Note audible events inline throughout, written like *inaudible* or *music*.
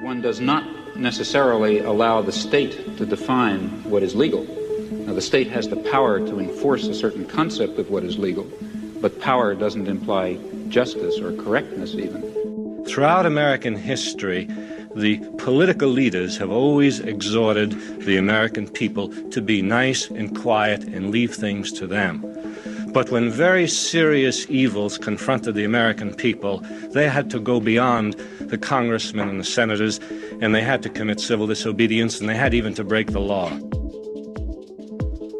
One does not necessarily allow the state to define what is legal. Now, the state has the power to enforce a certain concept of what is legal, but power doesn't imply justice or correctness, even. Throughout American history, the political leaders have always exhorted the American people to be nice and quiet and leave things to them. But when very serious evils confronted the American people, they had to go beyond the congressmen and the senators, and they had to commit civil disobedience, and they had even to break the law.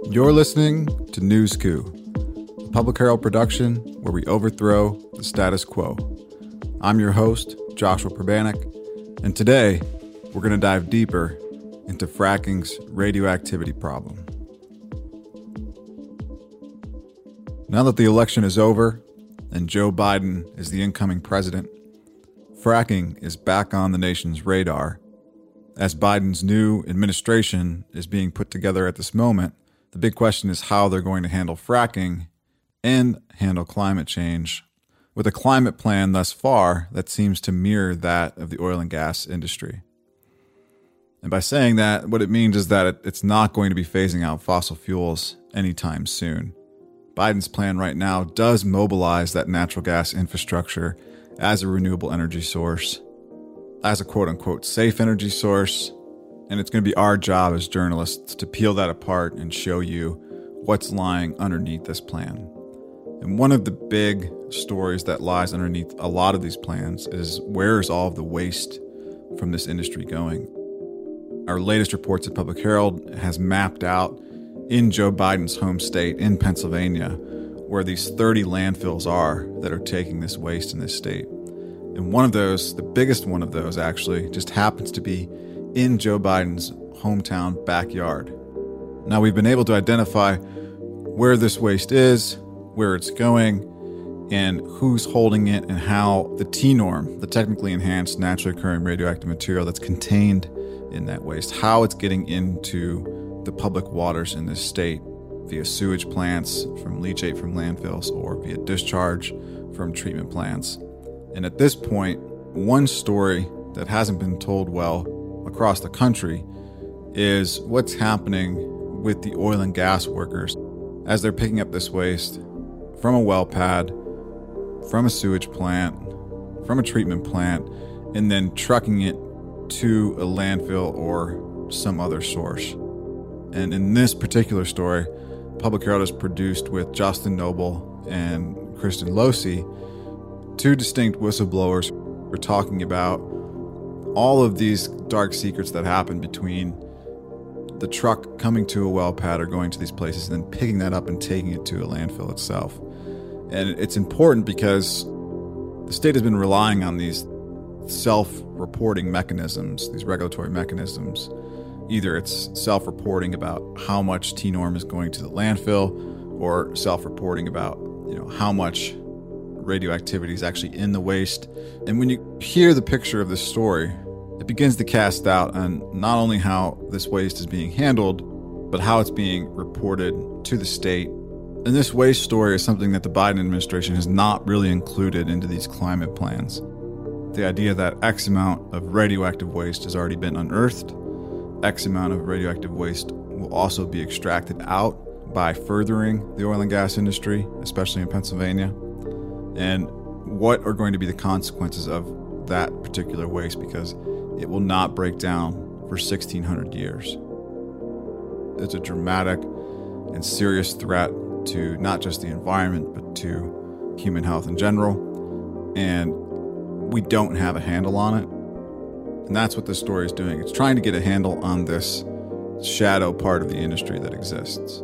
You're listening to newsCOUP, a Public Herald production where we overthrow the status quo. I'm your host, Joshua Pribanic, and today we're going to dive deeper into fracking's radioactivity problem. Now that the election is over and Joe Biden is the incoming president, fracking is back on the nation's radar. As Biden's new administration is being put together at this moment, the big question is how they're going to handle fracking and handle climate change with a climate plan thus far that seems to mirror that of the oil and gas industry. And by saying that, what it means is that it's not going to be phasing out fossil fuels anytime soon. Biden's plan right now does mobilize that natural gas infrastructure as a renewable energy source, as a quote unquote safe energy source. And it's going to be our job as journalists to peel that apart and show you what's lying underneath this plan. And one of the big stories that lies underneath a lot of these plans is where is all of the waste from this industry going? Our latest reports at Public Herald has mapped out in Joe Biden's home state in Pennsylvania, where these 30 landfills are that are taking this waste in this state. And one of those, the biggest one of those actually, just happens to be in Joe Biden's hometown backyard. Now, we've been able to identify where this waste is, where it's going, and who's holding it, and how the TENORM, the technically enhanced naturally occurring radioactive material that's contained in that waste, how it's getting into the public waters in this state via sewage plants, from leachate from landfills, or via discharge from treatment plants. And at this point, one story that hasn't been told well across the country is what's happening with the oil and gas workers as they're picking up this waste from a well pad, from a sewage plant, from a treatment plant, and then trucking it to a landfill or some other source. And in this particular story, Public Herald is produced with Justin Nobel and Kristen Losey, two distinct whistleblowers. We're talking about all of these dark secrets that happen between the truck coming to a well pad or going to these places and then picking that up and taking it to a landfill itself. And it's important because the state has been relying on these self reporting mechanisms, these regulatory mechanisms, Either it's self reporting about how much TENORM is going to the landfill or self reporting about you know how much radioactivity is actually in the waste. And when you hear the picture of this story, it begins to cast doubt on not only how this waste is being handled, but how it's being reported to the state. And this waste story is something that the Biden administration has not really included into these climate plans. The idea that X amount of radioactive waste has already been unearthed X amount of radioactive waste will also be extracted out by furthering the oil and gas industry, especially in Pennsylvania. And what are going to be the consequences of that particular waste because it will not break down for 1600 years. It's a dramatic and serious threat to not just the environment, but to human health in general. And we don't have a handle on it. And that's what this story is doing. It's trying to get a handle on this shadow part of the industry that exists.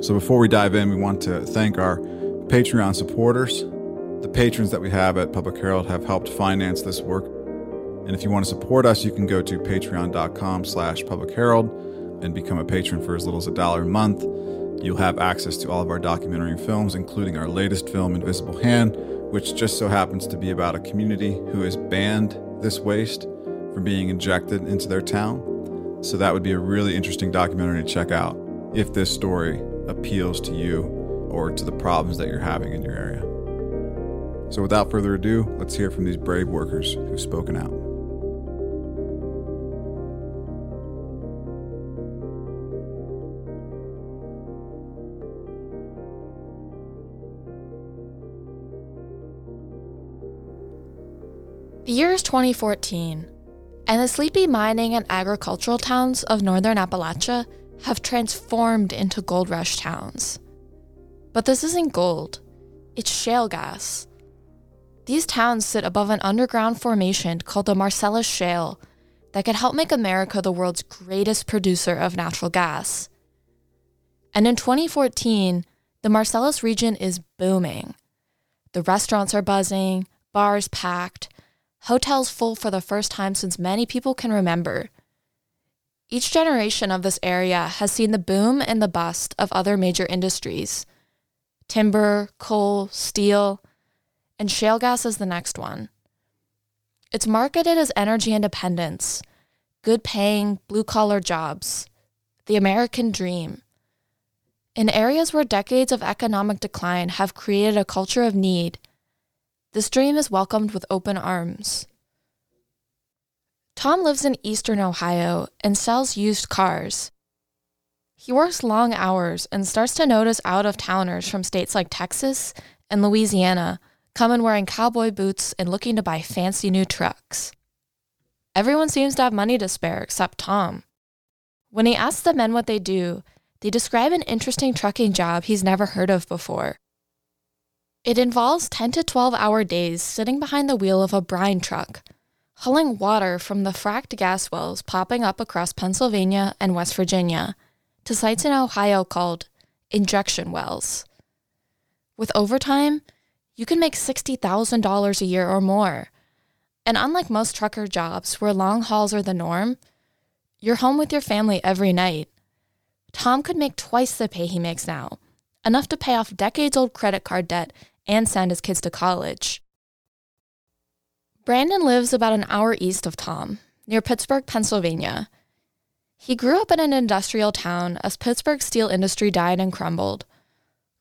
So before we dive in, we want to thank our Patreon supporters. The patrons that we have at Public Herald have helped finance this work. And if you want to support us, you can go to patreon.com slash public herald and become a patron for as little as a dollar a month. You'll have access to all of our documentary films, including our latest film, Invisible Hand, which just so happens to be about a community who has banned this waste for being injected into their town. So that would be a really interesting documentary to check out if this story appeals to you or to the problems that you're having in your area. So without further ado, let's hear from these brave workers who've spoken out. The year is 2014 and the sleepy mining and agricultural towns of northern Appalachia have transformed into gold rush towns. But this isn't gold, it's shale gas. These towns sit above an underground formation called the Marcellus Shale that could help make America the world's greatest producer of natural gas. And in 2014, the Marcellus region is booming. The restaurants are buzzing, bars packed, hotels full for the first time since many people can remember. Each generation of this area has seen the boom and the bust of other major industries timber, coal, steel, and shale gas is the next one. It's marketed as energy independence, good paying, blue collar jobs, the American dream. In areas where decades of economic decline have created a culture of need, this dream is welcomed with open arms. Tom lives in eastern Ohio and sells used cars. He works long hours and starts to notice out of towners from states like Texas and Louisiana come in wearing cowboy boots and looking to buy fancy new trucks. Everyone seems to have money to spare except Tom. When he asks the men what they do, they describe an interesting trucking job he's never heard of before. It involves 10 to 12 hour days sitting behind the wheel of a brine truck, hauling water from the fracked gas wells popping up across Pennsylvania and West Virginia to sites in Ohio called injection wells. With overtime, you can make $60,000 a year or more. And unlike most trucker jobs where long hauls are the norm, you're home with your family every night. Tom could make twice the pay he makes now, enough to pay off decades old credit card debt and send his kids to college. Brandon lives about an hour east of Tom, near Pittsburgh, Pennsylvania. He grew up in an industrial town as Pittsburgh's steel industry died and crumbled.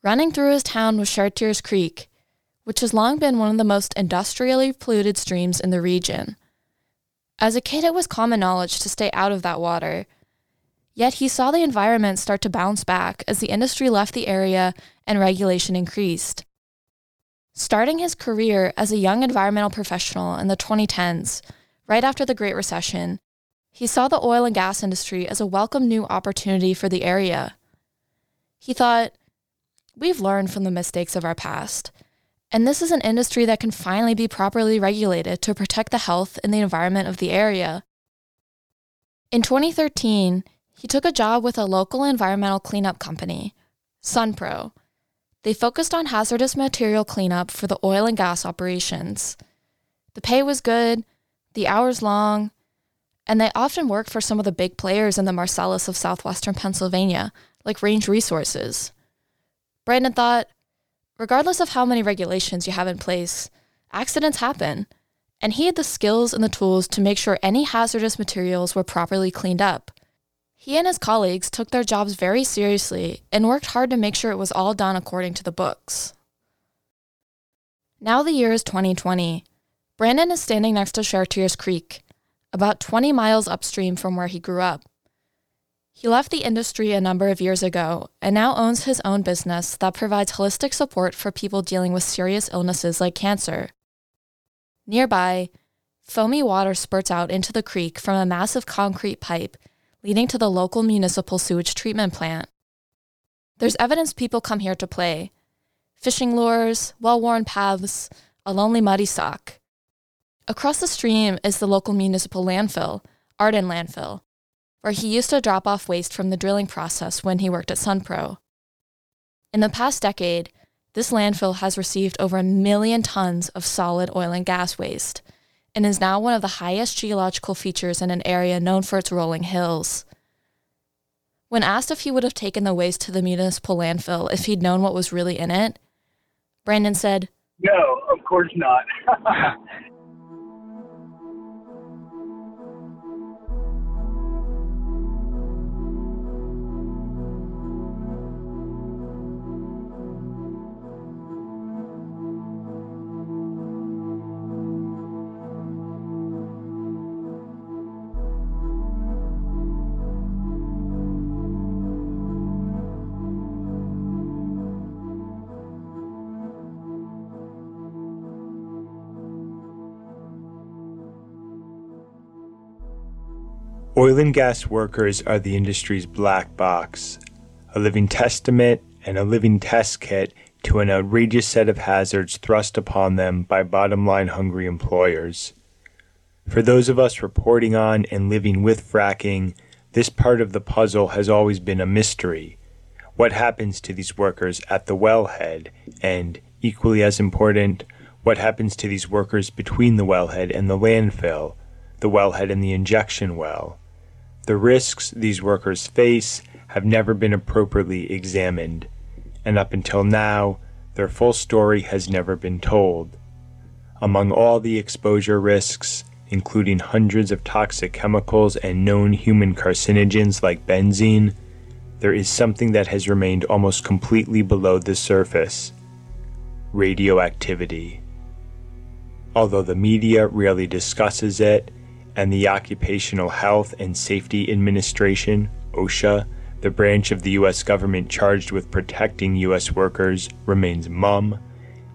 Running through his town was Chartiers Creek, which has long been one of the most industrially polluted streams in the region. As a kid, it was common knowledge to stay out of that water. Yet he saw the environment start to bounce back as the industry left the area and regulation increased. Starting his career as a young environmental professional in the 2010s, right after the Great Recession, he saw the oil and gas industry as a welcome new opportunity for the area. He thought, We've learned from the mistakes of our past, and this is an industry that can finally be properly regulated to protect the health and the environment of the area. In 2013, he took a job with a local environmental cleanup company, Sunpro. They focused on hazardous material cleanup for the oil and gas operations. The pay was good, the hours long, and they often worked for some of the big players in the Marcellus of southwestern Pennsylvania, like Range Resources. Brandon thought, Regardless of how many regulations you have in place, accidents happen, and he had the skills and the tools to make sure any hazardous materials were properly cleaned up. He and his colleagues took their jobs very seriously and worked hard to make sure it was all done according to the books. Now the year is 2020. Brandon is standing next to Chartiers Creek, about 20 miles upstream from where he grew up. He left the industry a number of years ago and now owns his own business that provides holistic support for people dealing with serious illnesses like cancer. Nearby, foamy water spurts out into the creek from a massive concrete pipe leading to the local municipal sewage treatment plant. There's evidence people come here to play fishing lures, well worn paths, a lonely muddy sock. Across the stream is the local municipal landfill, Arden Landfill, where he used to drop off waste from the drilling process when he worked at Sunpro. In the past decade, this landfill has received over a million tons of solid oil and gas waste and is now one of the highest geological features in an area known for its rolling hills. When asked if he would have taken the waste to the municipal landfill if he'd known what was really in it, Brandon said, No, of course not. *laughs* Oil and gas workers are the industry's black box, a living testament and a living test kit to an outrageous set of hazards thrust upon them by bottom line hungry employers. For those of us reporting on and living with fracking, this part of the puzzle has always been a mystery. What happens to these workers at the wellhead? And, equally as important, what happens to these workers between the wellhead and the landfill, the wellhead and the injection well? The risks these workers face have never been appropriately examined and up until now, their full story has never been told. Among all the exposure risks, including hundreds of toxic chemicals and known human carcinogens like benzene, there is something that has remained almost completely below the surface radioactivity. Although the media rarely discusses it, and the Occupational Health and Safety Administration, OSHA, the branch of the U.S. government charged with protecting U.S. workers remains mum,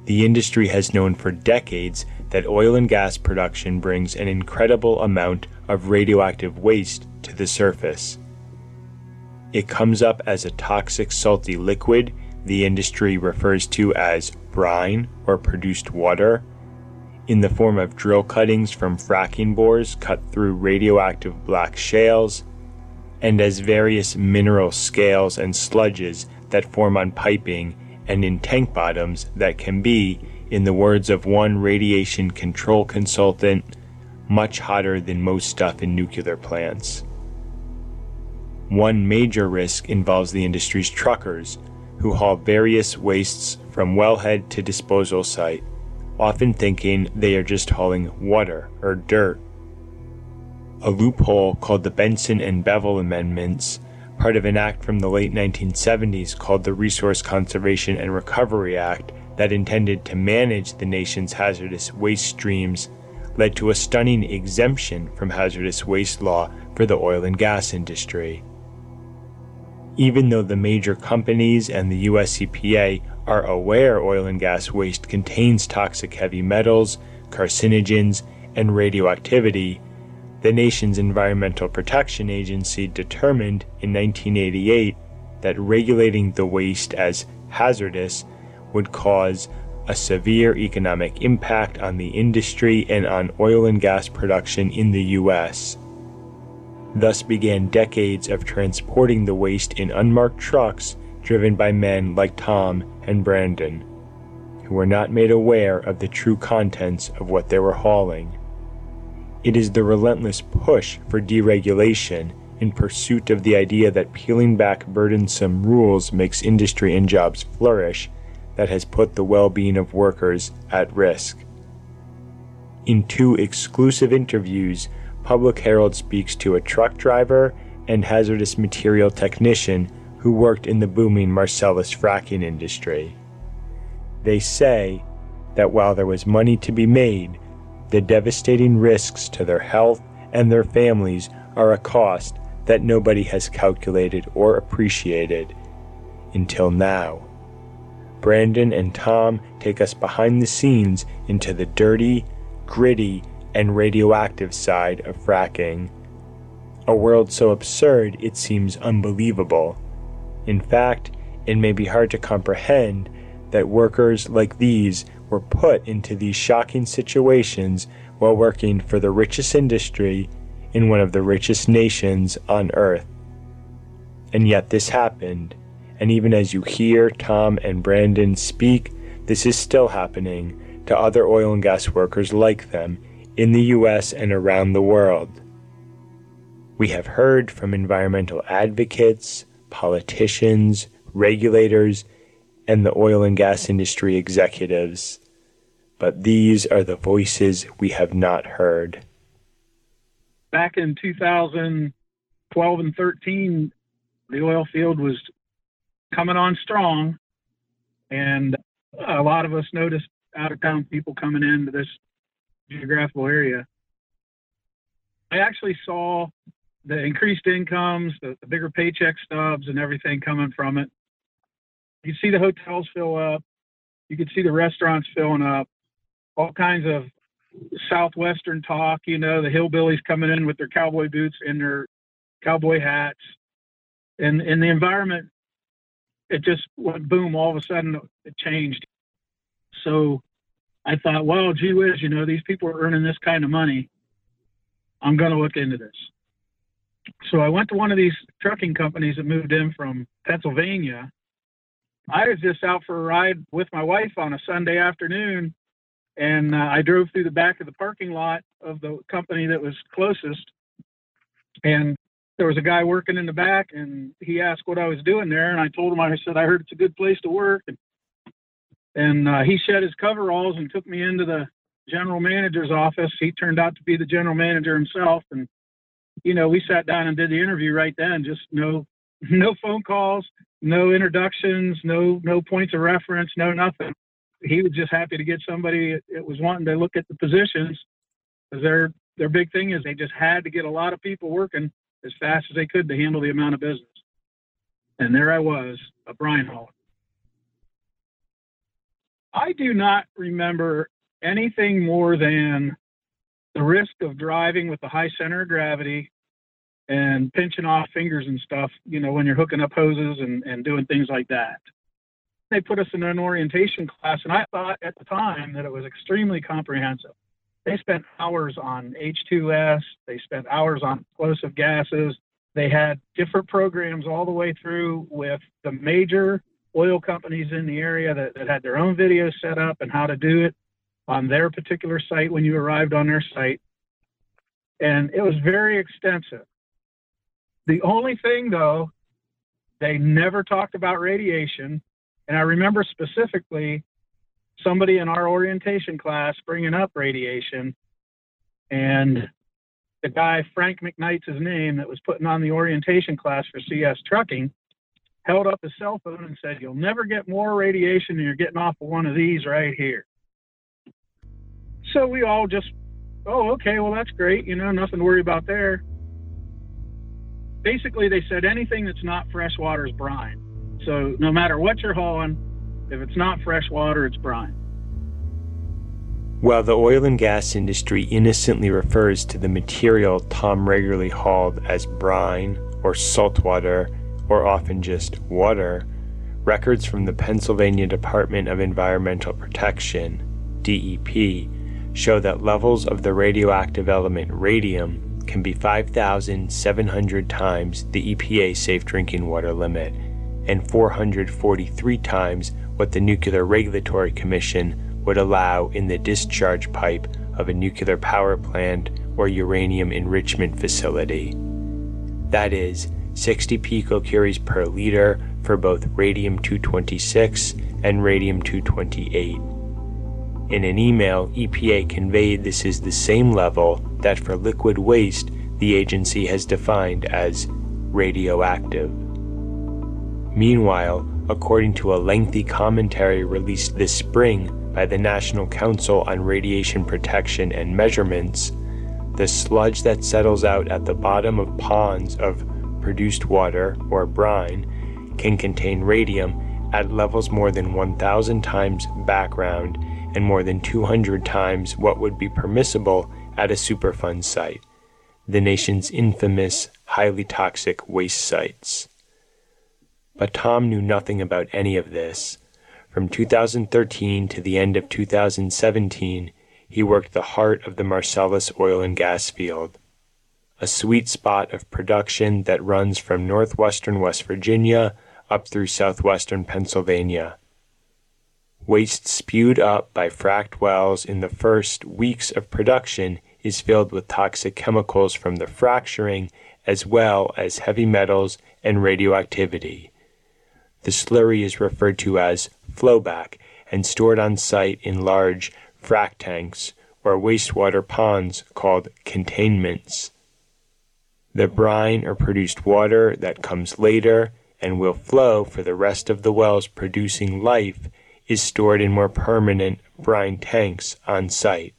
the industry has known for decades that oil and gas production brings an incredible amount of radioactive waste to the surface. It comes up as a toxic salty liquid the industry refers to as brine or produced water, in the form of drill cuttings from fracking bores cut through radioactive black shales and as various mineral scales and sludges that form on piping and in tank bottoms that can be, in the words of one radiation control consultant, much hotter than most stuff in nuclear plants. One major risk involves the industry's truckers, who haul various wastes from wellhead to disposal site, often thinking they are just hauling water or dirt a loophole called the Bentsen and Bevill Amendments, part of an act from the late 1970s called the Resource Conservation and Recovery Act that intended to manage the nation's hazardous waste streams, led to a stunning exemption from hazardous waste law for the oil and gas industry. Even though the major companies and the US EPA are aware oil and gas waste contains toxic heavy metals, carcinogens, and radioactivity, the nation's Environmental Protection Agency determined in 1988 that regulating the waste as hazardous would cause a severe economic impact on the industry and on oil and gas production in the U.S. Thus began decades of transporting the waste in unmarked trucks driven by men like Tom and Brandon, who were not made aware of the true contents of what they were hauling. It is the relentless push for deregulation in pursuit of the idea that peeling back burdensome rules makes industry and jobs flourish that has put the well being of workers at risk. In two exclusive interviews, Public Herald speaks to a truck driver and hazardous material technician who worked in the booming Marcellus fracking industry. They say that while there was money to be made, the devastating risks to their health and their families are a cost that nobody has calculated or appreciated until now. Brandon and Tom take us behind the scenes into the dirty, gritty, and radioactive side of fracking. A world so absurd it seems unbelievable. In fact, it may be hard to comprehend that workers like these were put into these shocking situations while working for the richest industry in one of the richest nations on earth. And yet this happened, and even as you hear Tom and Brandon speak, this is still happening to other oil and gas workers like them in the US and around the world. We have heard from environmental advocates, politicians, regulators, and the oil and gas industry executives, but these are the voices we have not heard. Back in 2012 and 13, the oil field was coming on strong, and a lot of us noticed out of town people coming into this geographical area. I actually saw the increased incomes, the, the bigger paycheck stubs, and everything coming from it. You see the hotels fill up. You could see the restaurants filling up. All kinds of southwestern talk. You know, the hillbillies coming in with their cowboy boots and their cowboy hats, and and the environment, it just went boom. All of a sudden, it changed. So I thought, well, gee whiz, you know, these people are earning this kind of money. I'm going to look into this. So I went to one of these trucking companies that moved in from Pennsylvania. I was just out for a ride with my wife on a Sunday afternoon, and uh, I drove through the back of the parking lot of the company that was closest. And there was a guy working in the back, and he asked what I was doing there. And I told him, I said, I heard it's a good place to work. And, and uh, he shed his coveralls and took me into the general manager's office. He turned out to be the general manager himself. And you know, we sat down and did the interview right then. Just no, *laughs* no phone calls, no introductions, no, no points of reference, no nothing. He was just happy to get somebody that was wanting to look at the positions their their big thing is they just had to get a lot of people working as fast as they could to handle the amount of business. And there I was, a brine hauler. I do not remember anything more than the risk of driving with the high center of gravity and pinching off fingers and stuff, you know, when you're hooking up hoses and, and doing things like that. They put us in an orientation class, and I thought at the time that it was extremely comprehensive. They spent hours on H2S, they spent hours on explosive gases. They had different programs all the way through with the major oil companies in the area that, that had their own videos set up and how to do it on their particular site when you arrived on their site. And it was very extensive. The only thing, though, they never talked about radiation. And I remember specifically somebody in our orientation class bringing up radiation. And the guy, Frank McKnight's his name, that was putting on the orientation class for CS Trucking, held up his cell phone and said, You'll never get more radiation than you're getting off of one of these right here. So we all just, oh, okay, well, that's great. You know, nothing to worry about there. Basically, they said anything that's not fresh water is brine. So no matter what you're hauling, if it's not fresh water, it's brine. While the oil and gas industry innocently refers to the material Tom regularly hauled as brine or saltwater or often just water, records from the Pennsylvania Department of Environmental Protection, DEP, show that levels of the radioactive element radium can be 5,700 times the EPA safe drinking water limit and 443 times what the Nuclear Regulatory Commission would allow in the discharge pipe of a nuclear power plant or uranium enrichment facility. That is, 60 picocuries per liter for both radium 226 and radium 228. In an email, EPA conveyed this is the same level that for liquid waste the agency has defined as radioactive. Meanwhile, according to a lengthy commentary released this spring by the National Council on Radiation Protection and Measurements, the sludge that settles out at the bottom of ponds of produced water, or brine, can contain radium at levels more than 1,000 times background and more than 200 times what would be permissible at a Superfund site, the nation's infamous, highly toxic waste sites. But Tom knew nothing about any of this. From 2013 to the end of 2017, he worked the heart of the Marcellus oil and gas field, a sweet spot of production that runs from northwestern West Virginia up through southwestern Pennsylvania Waste spewed up by fracked wells in the first weeks of production is filled with toxic chemicals from the fracturing as well as heavy metals and radioactivity. The slurry is referred to as flowback and stored on site in large frac tanks or wastewater ponds called containments. The brine or produced water that comes later and will flow for the rest of the wells producing life is stored in more permanent brine tanks on site.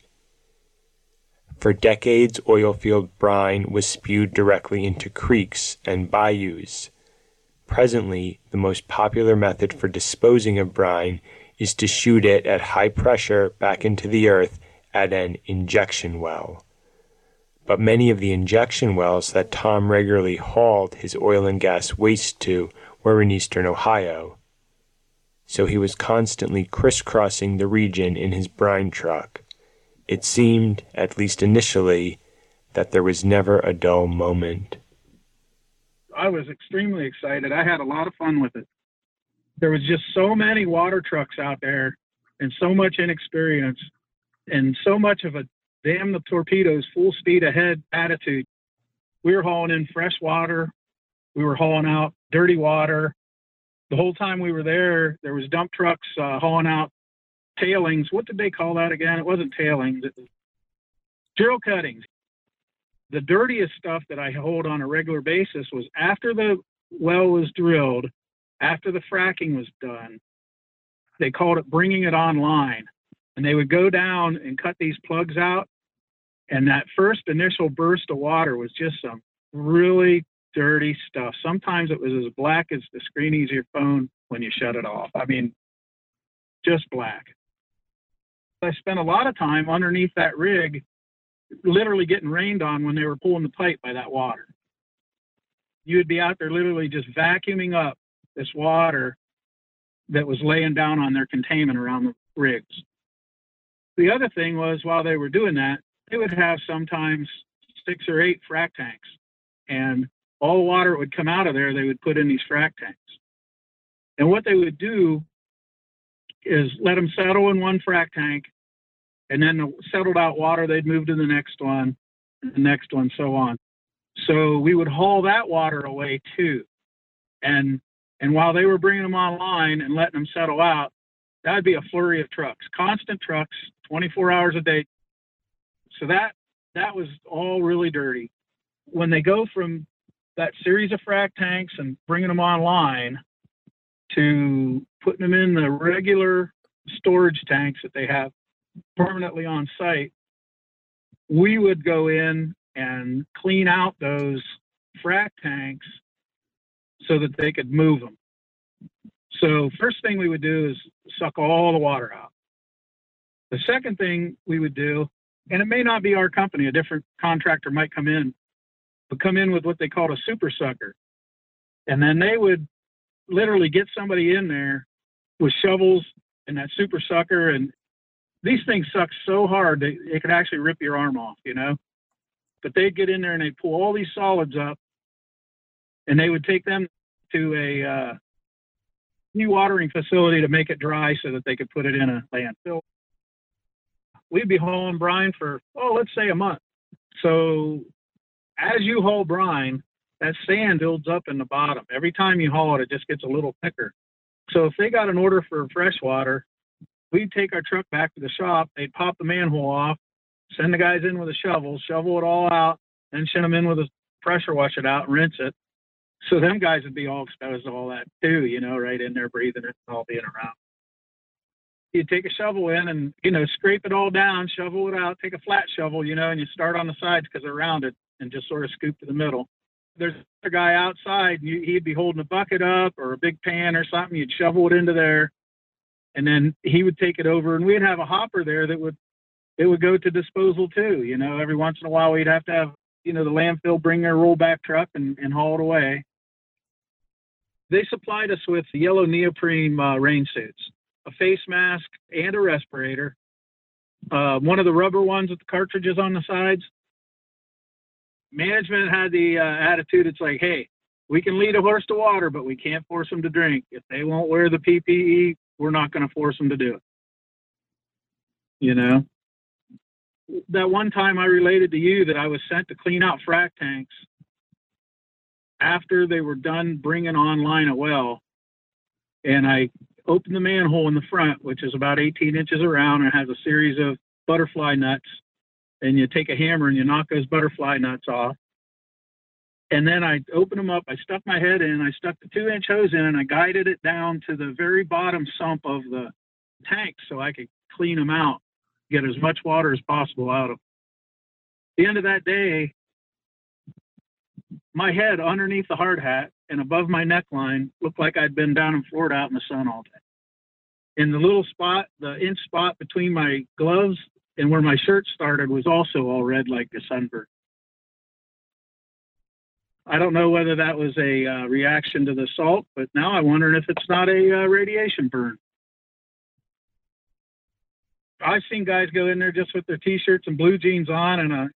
For decades, oilfield brine was spewed directly into creeks and bayous. Presently, the most popular method for disposing of brine is to shoot it at high pressure back into the earth at an injection well. But many of the injection wells that Tom regularly hauled his oil and gas waste to were in eastern Ohio, so he was constantly crisscrossing the region in his brine truck. It seemed, at least initially, that there was never a dull moment. I was extremely excited. I had a lot of fun with it. There was just so many water trucks out there and so much inexperience and so much of a damn the torpedoes full speed ahead attitude. We were hauling in fresh water. We were hauling out dirty water the whole time we were there, there was dump trucks uh, hauling out tailings. What did they call that again? It wasn't tailings. It was drill cuttings. The dirtiest stuff that I hold on a regular basis was after the well was drilled, after the fracking was done. They called it bringing it online, and they would go down and cut these plugs out. And that first initial burst of water was just some really dirty stuff. Sometimes it was as black as the screen of your phone when you shut it off. I mean, just black. I spent a lot of time underneath that rig, literally getting rained on when they were pulling the pipe by that water. You would be out there literally just vacuuming up this water that was laying down on their containment around the rigs. The other thing was while they were doing that, they would have sometimes six or eight frac tanks. And all the water that would come out of there, they would put in these frac tanks. And what they would do is let them settle in one frac tank, and then the settled out water, they'd move to the next one, the next one, so on. So we would haul that water away too. And and while they were bringing them online and letting them settle out, that'd be a flurry of trucks, constant trucks, 24 hours a day. So that that was all really dirty. When they go from that series of frac tanks and bringing them online to putting them in the regular storage tanks that they have permanently on site, we would go in and clean out those frac tanks so that they could move them. So first thing we would do is suck all the water out. The second thing we would do, and it may not be our company, a different contractor might come in would come in with what they called a super sucker. And then they would literally get somebody in there with shovels and that super sucker. And these things suck so hard that it could actually rip your arm off, you know? But they'd get in there and they'd pull all these solids up and they would take them to a uh, watering facility to make it dry so that they could put it in a landfill. We'd be hauling brine for, oh, let's say a month. So as you haul brine, that sand builds up in the bottom. Every time you haul it, it just gets a little thicker. So if they got an order for fresh water, we'd take our truck back to the shop. They'd pop the manhole off, send the guys in with a shovel, shovel it all out, and send them in with a pressure wash it out and rinse it. So them guys would be all exposed to all that too, you know, right in there breathing it and all being around. You'd take a shovel in and, you know, scrape it all down, shovel it out, take a flat shovel, you know, and you start on the sides because they're rounded and just sort of scoop to the middle. There's a guy outside, and he'd be holding a bucket up or a big pan or something. You'd shovel it into there, and then he would take it over, and we'd have a hopper there that would it would go to disposal too. You know, every once in a while we'd have to have you know the landfill bring their rollback truck and, and haul it away. They supplied us with yellow neoprene uh, rain suits, a face mask, and a respirator. Uh, one of the rubber ones with the cartridges on the sides management had the uh, attitude it's like, hey, we can lead a horse to water, but we can't force them to drink. If they won't wear the PPE, we're not going to force them to do it. You know? That one time I related to you that I was sent to clean out frac tanks after they were done bringing online a well, and I opened the manhole in the front, which is about 18 inches around and has a series of butterfly nuts and you take a hammer and you knock those butterfly nuts off. And then I opened them up. I stuck my head in. I stuck the two inch hose in and I guided it down to the very bottom sump of the tank so I could clean them out, get as much water as possible out of them. The end of that day, my head underneath the hard hat and above my neckline looked like I'd been down in Florida out in the sun all day. In the little spot, the inch spot between my gloves and where my shirt started was also all red like a sunburn. I don't know whether that was a uh, reaction to the salt, but now I'm wondering if it's not a uh, radiation burn. I've seen guys go in there just with their t-shirts and blue jeans on and a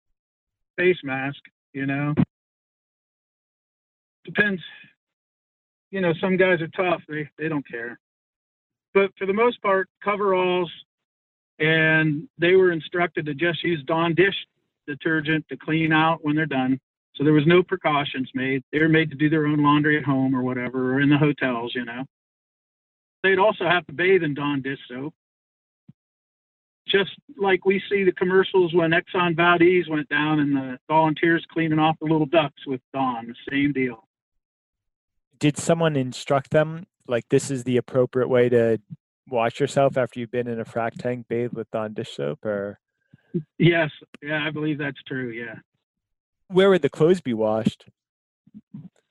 face mask, you know. Depends. You know, some guys are tough. They they don't care. But for the most part, coveralls and they were instructed to just use Dawn dish detergent to clean out when they're done. So there was no precautions made. They were made to do their own laundry at home or whatever, or in the hotels, you know. They'd also have to bathe in Dawn dish soap. Just like we see the commercials when Exxon Valdez went down and the volunteers cleaning off the little ducks with Dawn, the same deal. Did someone instruct them like this is the appropriate way to wash yourself after you've been in a frac tank bathed with Dawn dish soap or Yes, yeah, I believe that's true. Yeah. where would the clothes be washed?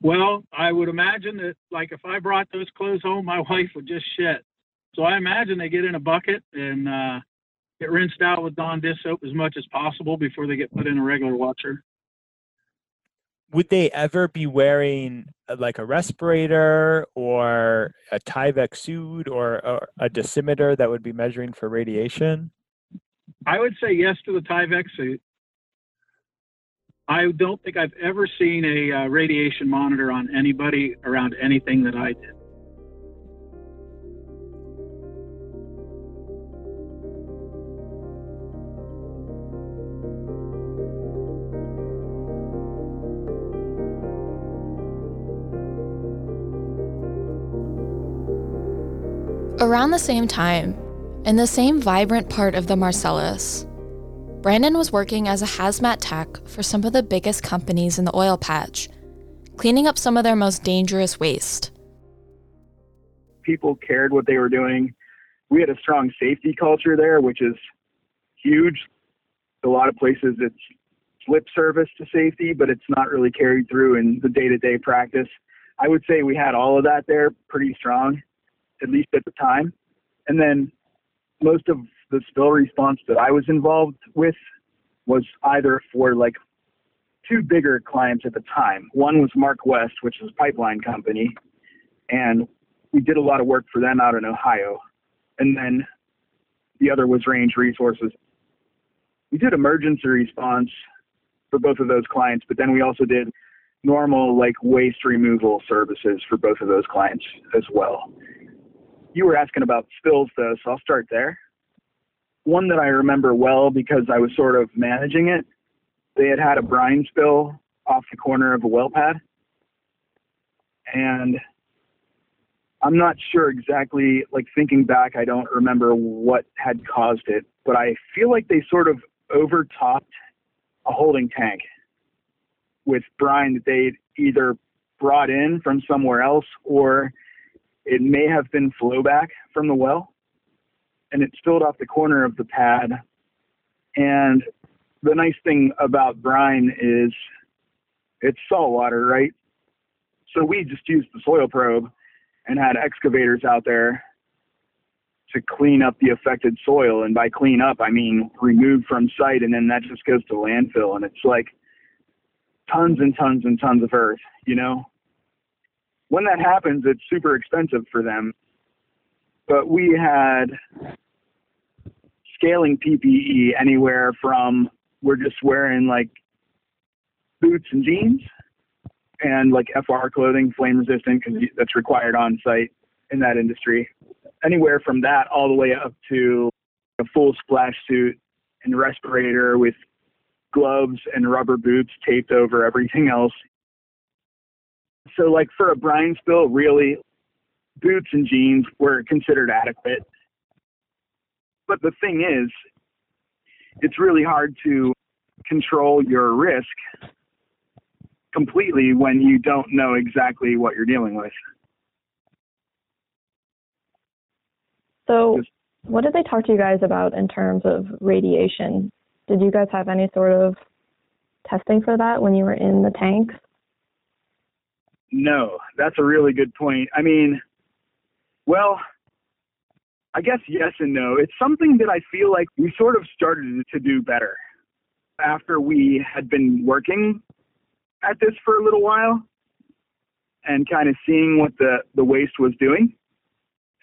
Well, I would imagine that, like, if I brought those clothes home, my *laughs* wife would just shit. So I imagine they get in a bucket and uh, get rinsed out with Dawn dish soap as much as possible before they get put in a regular washer. Would they ever be wearing uh, like a respirator or a Tyvek suit or, or a dosimeter that would be measuring for radiation? I would say yes to the Tyvek suit. I don't think I've ever seen a uh, radiation monitor on anybody around anything that I did. Around the same time, in the same vibrant part of the Marcellus, Brandon was working as a hazmat tech for some of the biggest companies in the oil patch, cleaning up some of their most dangerous waste. people cared what they were doing. We had a strong safety culture there, which is huge. A lot of places it's lip service to safety, but it's not really carried through in the day to day practice. I would say we had all of that there pretty strong, at least at the time. And then most of the spill response that I was involved with was either for like two bigger clients at the time. One was MarkWest, which is a pipeline company, and we did a lot of work for them out in Ohio. And then the other was Range Resources. We did emergency response for both of those clients, but then we also did normal like waste removal services for both of those clients as well. You were asking about spills though, so I'll start there. One that I remember well because I was sort of managing it, they had had a brine spill off the corner of a well pad. And I'm not sure exactly, like thinking back, I don't remember what had caused it, but I feel like they sort of overtopped a holding tank with brine that they'd either brought in from somewhere else or it may have been flowback from the well. And it spilled off the corner of the pad. And the nice thing about brine is it's salt water, right? So we just used the soil probe and had excavators out there to clean up the affected soil. And by clean up, I mean remove from site, and then that just goes to landfill. And it's like tons and tons and tons of earth, you know? When that happens, it's super expensive for them. But we had scaling PPE anywhere from we're just wearing like boots and jeans and like FR clothing, flame resistant, because that's required on site in that industry. Anywhere from that all the way up to a full splash suit and respirator with gloves and rubber boots taped over everything else. So, like for a brine spill, really, boots and jeans were considered adequate. But the thing is, it's really hard to control your risk completely when you don't know exactly what you're dealing with. So, what did they talk to you guys about in terms of radiation? Did you guys have any sort of testing for that when you were in the tanks? No, that's a really good point. I mean, well, I guess yes and no. It's something that I feel like we sort of started to do better after we had been working at this for a little while and kind of seeing what the, the waste was doing.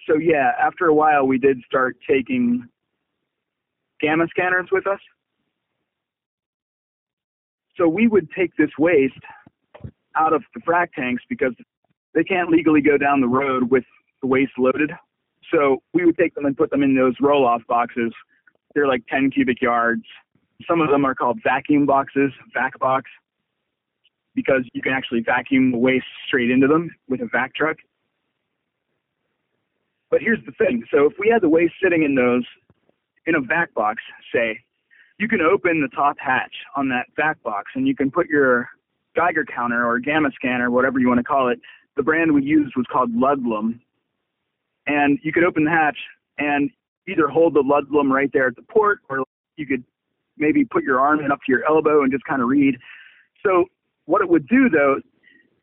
So, yeah, after a while, we did start taking gamma scanners with us. So, we would take this waste out of the frac tanks because they can't legally go down the road with the waste loaded. So, we would take them and put them in those roll off boxes. They're like 10 cubic yards. Some of them are called vacuum boxes, vac box because you can actually vacuum the waste straight into them with a vac truck. But here's the thing. So if we had the waste sitting in those in a vac box, say, you can open the top hatch on that vac box and you can put your Geiger counter or gamma scanner, whatever you want to call it. The brand we used was called Ludlum. And you could open the hatch and either hold the Ludlum right there at the port or you could maybe put your arm in up to your elbow and just kind of read. So what it would do though,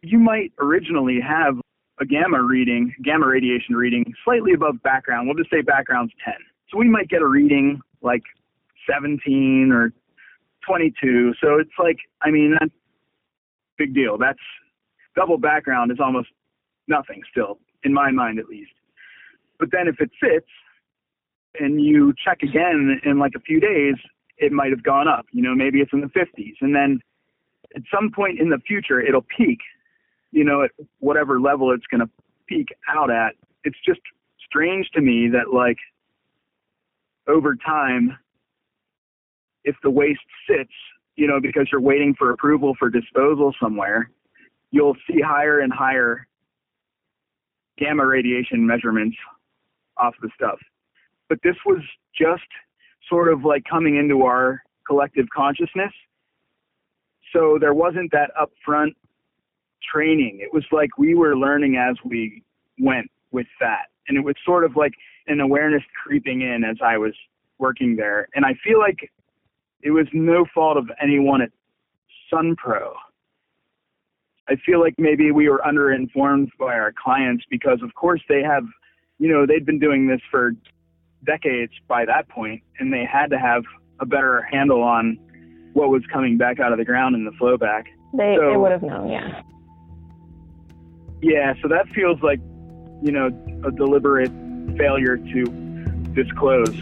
you might originally have a gamma reading, gamma radiation reading slightly above background. We'll just say background's 10. So we might get a reading like 17 or 22. So it's like, I mean, big deal. That's double background is almost nothing still, in my mind at least. But then if it fits and you check again in like a few days, it might have gone up. You know, maybe it's in the 50s. And then at some point in the future it'll peak, you know, at whatever level it's going to peak out at. It's just strange to me that like over time, if the waste sits, you know, because you're waiting for approval for disposal somewhere, you'll see higher and higher gamma radiation measurements off the stuff. But this was just sort of like coming into our collective consciousness so there wasn't that upfront training. It was like we were learning as we went with that. And it was sort of like an awareness creeping in as I was working there. And I feel like it was no fault of anyone at SunPro. I feel like maybe we were underinformed by our clients because, of course, they have, you know, they'd been doing this for decades by that point, and they had to have a better handle on what was coming back out of the ground in the flowback. They, so, they would have known, yeah. Yeah, so that feels like, you know, a deliberate failure to disclose.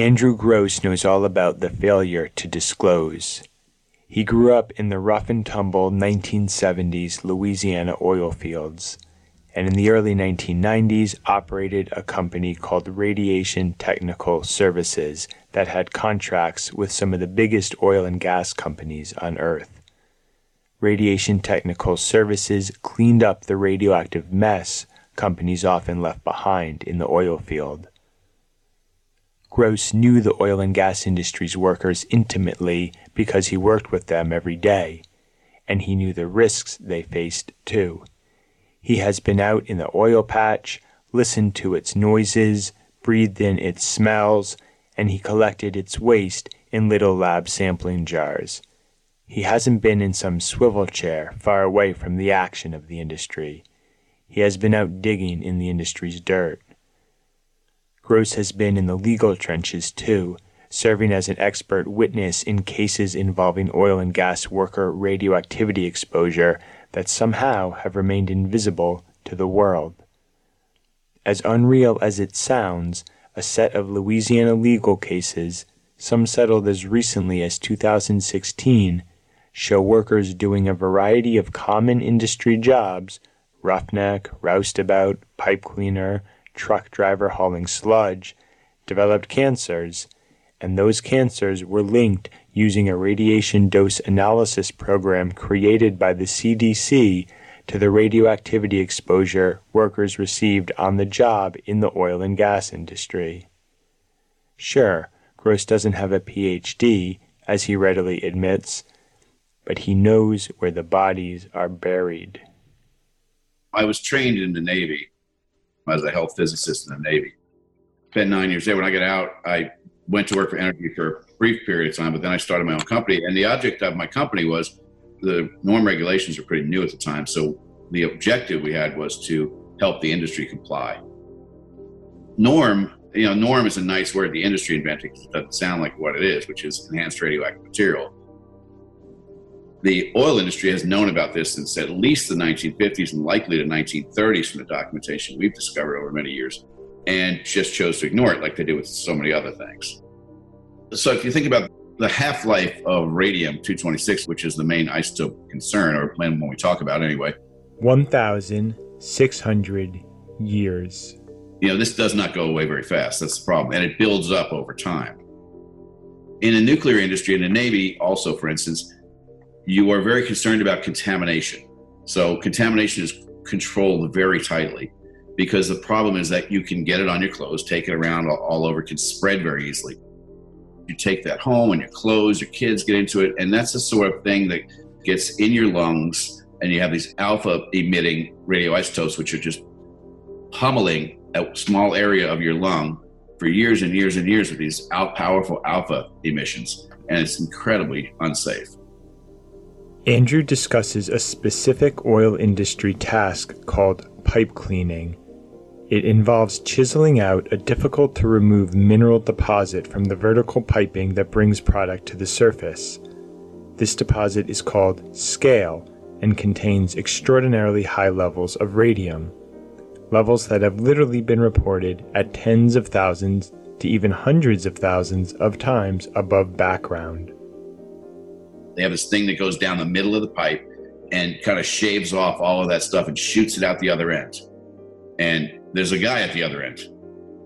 Andrew Gross knows all about the failure to disclose. He grew up in the rough and tumble 1970s Louisiana oil fields, and in the early 1990s operated a company called Radiation Technical Services that had contracts with some of the biggest oil and gas companies on Earth. Radiation Technical Services cleaned up the radioactive mess companies often left behind in the oil field. Gross knew the oil and gas industry's workers intimately because he worked with them every day, and he knew the risks they faced too. He has been out in the oil patch, listened to its noises, breathed in its smells, and he collected its waste in little lab sampling jars. He hasn't been in some swivel chair far away from the action of the industry. He has been out digging in the industry's dirt. Gross has been in the legal trenches too, serving as an expert witness in cases involving oil and gas worker radioactivity exposure that somehow have remained invisible to the world. As unreal as it sounds, a set of Louisiana legal cases, some settled as recently as 2016, show workers doing a variety of common industry jobs roughneck, roustabout, pipe cleaner, truck driver hauling sludge, developed cancers, and those cancers were linked using a radiation dose analysis program created by the CDC to the radioactivity exposure workers received on the job in the oil and gas industry. Sure, Gross doesn't have a PhD, as he readily admits, but he knows where the bodies are buried. I was trained in the Navy as a health physicist in the Navy. Spent nine years there. When I got out, I went to work for Entergy for a brief period of time, but then I started my own company. And the object of my company was the norm regulations were pretty new at the time. So the objective we had was to help the industry comply. Norm, you know, norm is a nice word the industry invented. It doesn't sound like what it is, which is enhanced radioactive material. The oil industry has known about this since at least the 1950s and likely the 1930s from the documentation we've discovered over many years, and just chose to ignore it like they do with so many other things. So if you think about the half life of radium 226, which is the main isotope concern, or when we talk about anyway, 1,600 years. You know, this does not go away very fast. That's the problem. And it builds up over time. In the nuclear industry, in the Navy, also, for instance, you are very concerned about contamination. So, contamination is controlled very tightly because the problem is that you can get it on your clothes, take it around all, over, it can spread very easily. You take that home and your clothes, your kids get into it, and that's the sort of thing that gets in your lungs, and you have these alpha emitting radioisotopes, which are just pummeling a small area of your lung for years and years and years with these out powerful alpha emissions, and it's incredibly unsafe. Andrew discusses a specific oil industry task called pipe cleaning. It involves chiseling out a difficult to remove mineral deposit from the vertical piping that brings product to the surface. This deposit is called scale and contains extraordinarily high levels of radium, levels that have literally been reported at tens of thousands to even hundreds of thousands of times above background. They have this thing that goes down the middle of the pipe and kind of shaves off all of that stuff and shoots it out the other end. And there's a guy at the other end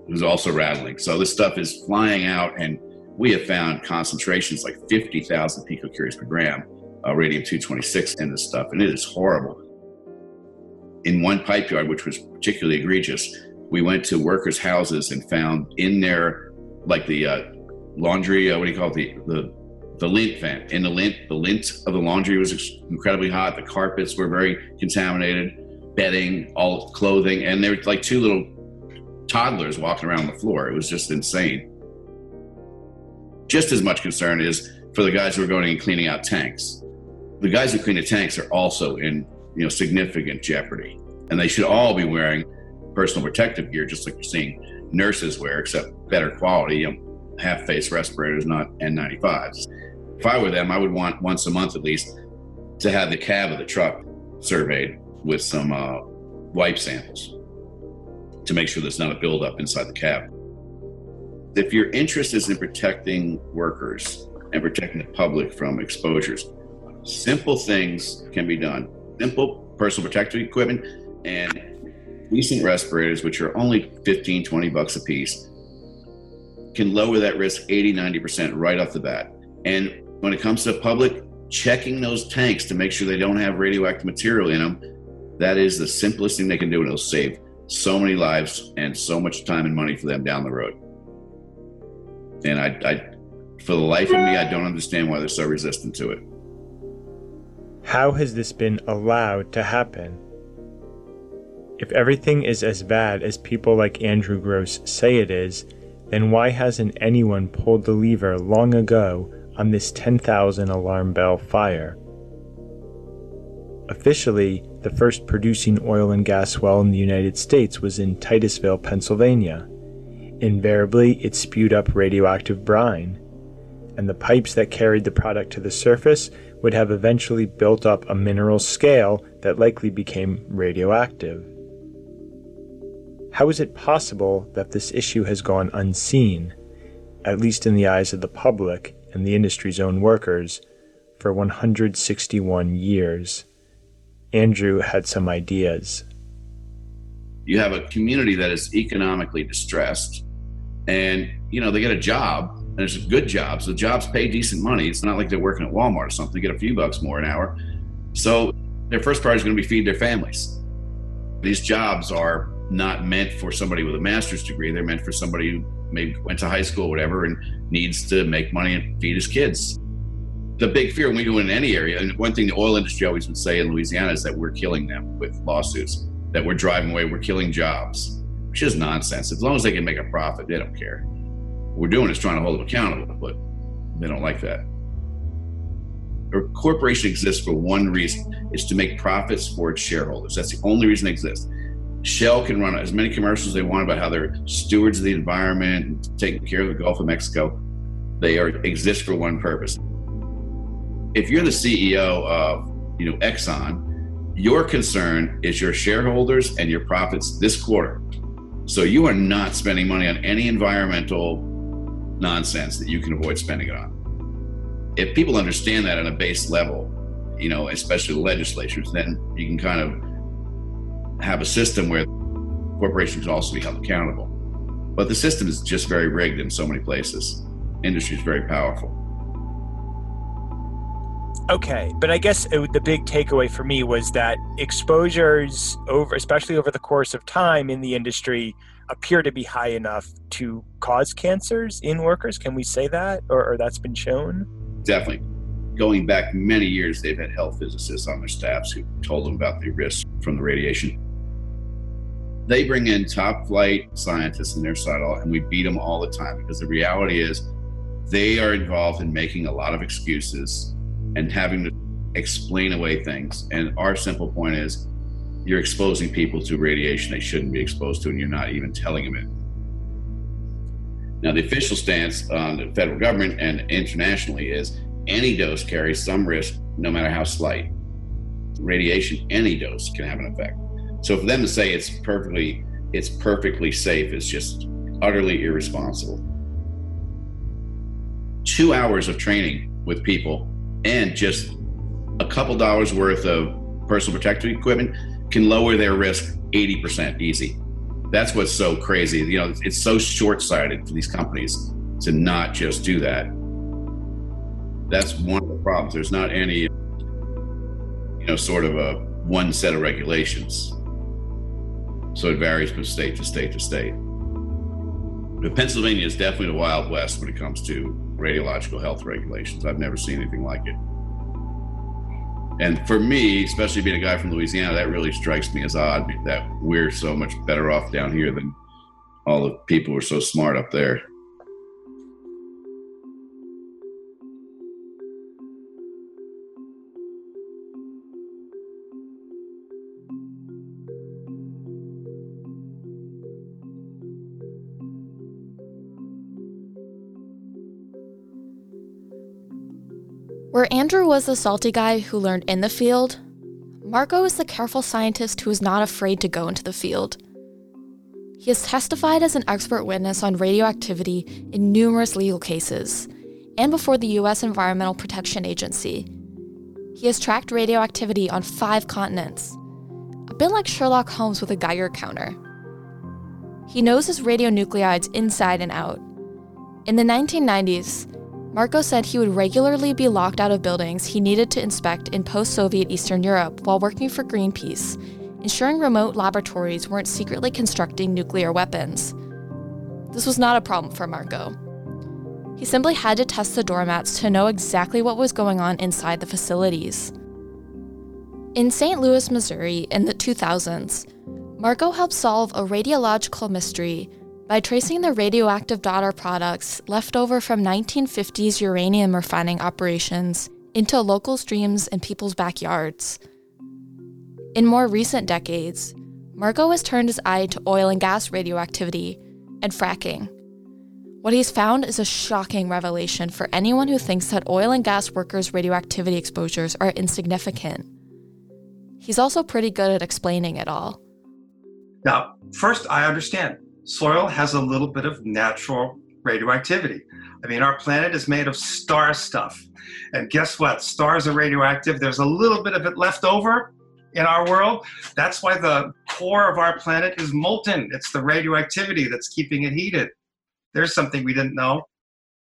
who's also rattling. So this stuff is flying out, and we have found concentrations like 50,000 picocuries per gram of radium 226 in this stuff, and it is horrible. In one pipe yard, which was particularly egregious, we went to workers' houses and found in there, like the uh, laundry, uh, what do you call it, the, the the lint vent. and the lint, the lint of the laundry was incredibly hot. The carpets were very contaminated, bedding, all clothing, and there were like two little toddlers walking around the floor. It was just insane. Just as much concern is for the guys who are going and cleaning out tanks. The guys who clean the tanks are also in you know significant jeopardy, and they should all be wearing personal protective gear, just like you're seeing nurses wear, except better quality. You know, half face respirators, not N95s if I were them, I would want once a month at least to have the cab of the truck surveyed with some uh, wipe samples to make sure there's not a buildup inside the cab. If your interest is in protecting workers and protecting the public from exposures, simple things can be done. Simple personal protective equipment and decent respirators, which are only 15, 20 bucks a piece, can lower that risk 80, 90% right off the bat. And when it comes to the public, checking those tanks to make sure they don't have radioactive material in them, that is the simplest thing they can do, and it'll save so many lives and so much time and money for them down the road. And I, I for the life of me, I don't understand why they're so resistant to it. How has this been allowed to happen? If everything is as bad as people like Andrew Gross say it is, then why hasn't anyone pulled the lever long ago on this 10,000 alarm bell fire. Officially, the first producing oil and gas well in the United States was in Titusville, Pennsylvania. Invariably, it spewed up radioactive brine, and the pipes that carried the product to the surface would have eventually built up a mineral scale that likely became radioactive. How is it possible that this issue has gone unseen, at least in the eyes of the public, and the industry's own workers for 161 years. Andrew had some ideas. You have a community that is economically distressed, and you know they get a job, and it's a good jobs. The jobs pay decent money. It's not like they're working at Walmart or something. They get a few bucks more an hour. So their first priority is going to be feed their families. These jobs are not meant for somebody with a master's degree. They're meant for somebody who maybe went to high school, whatever, and needs to make money and feed his kids. The big fear when we go in any area, and one thing the oil industry always would say in Louisiana is that we're killing them with lawsuits, that we're driving away, we're killing jobs, which is nonsense. As long as they can make a profit, they don't care. What we're doing is trying to hold them accountable, but they don't like that. A corporation exists for one reason: it's to make profits for its shareholders. That's the only reason it exists. Shell can run as many commercials as they want about how they're stewards of the environment and taking care of the Gulf of Mexico. They are exist for one purpose. If you're the CEO of you know Exxon, your concern is your shareholders and your profits this quarter. So you are not spending money on any environmental nonsense that you can avoid spending it on. If people understand that on a base level, you know, especially the legislatures, then you can kind of have a system where corporations can also be held accountable. But the system is just very rigged in so many places. Industry is very powerful. Okay, but I guess it, the big takeaway for me was that exposures over, especially over the course of time in the industry, appear to be high enough to cause cancers in workers. Can we say that, or, or that's been shown? Definitely. Going back many years, they've had health physicists on their staffs who told them about the risks from the radiation. They bring in top flight scientists in their side, and we beat them all the time because the reality is they are involved in making a lot of excuses and having to explain away things. And our simple point is you're exposing people to radiation they shouldn't be exposed to, and you're not even telling them it. Now, the official stance on the federal government and internationally is any dose carries some risk, no matter how slight. Radiation, any dose can have an effect. So for them to say it's perfectly it's perfectly safe is just utterly irresponsible. Two hours of training with people and just a couple dollars worth of personal protective equipment can lower their risk 80% easy. That's what's so crazy. You know, it's so short sighted for these companies to not just do that. That's one of the problems. There's not any, you know, sort of a one set of regulations. So it varies from state to state to state. But Pennsylvania is definitely the Wild West when it comes to radiological health regulations. I've never seen anything like it. And for me, especially being a guy from Louisiana, that really strikes me as odd that we're so much better off down here than all the people who are so smart up there. Where Andrew was the salty guy who learned in the field, Marco is the careful scientist who is not afraid to go into the field. He has testified as an expert witness on radioactivity in numerous legal cases and before the U.S. Environmental Protection Agency. He has tracked radioactivity on five continents, a bit like Sherlock Holmes with a Geiger counter. He knows his radionuclides inside and out. In the 1990s, Marco said he would regularly be locked out of buildings he needed to inspect in post Soviet Eastern Europe while working for Greenpeace, ensuring remote laboratories weren't secretly constructing nuclear weapons. This was not a problem for Marco. He simply had to test the doormats to know exactly what was going on inside the facilities. In St. Louis, Missouri, in the 2000s, Marco helped solve a radiological mystery by tracing the radioactive daughter products left over from 1950s uranium refining operations into local streams and people's backyards. In more recent decades, Marco has turned his eye to oil and gas radioactivity and fracking. What he's found is a shocking revelation for anyone who thinks that oil and gas workers' radioactivity exposures are insignificant. He's also pretty good at explaining it all. Now, first, I understand soil has a little bit of natural radioactivity. I mean, our planet is made of star stuff. And guess what? Stars are radioactive. There's a little bit of it left over in our world. That's why the core of our planet is molten. It's the radioactivity that's keeping it heated. There's something we didn't know.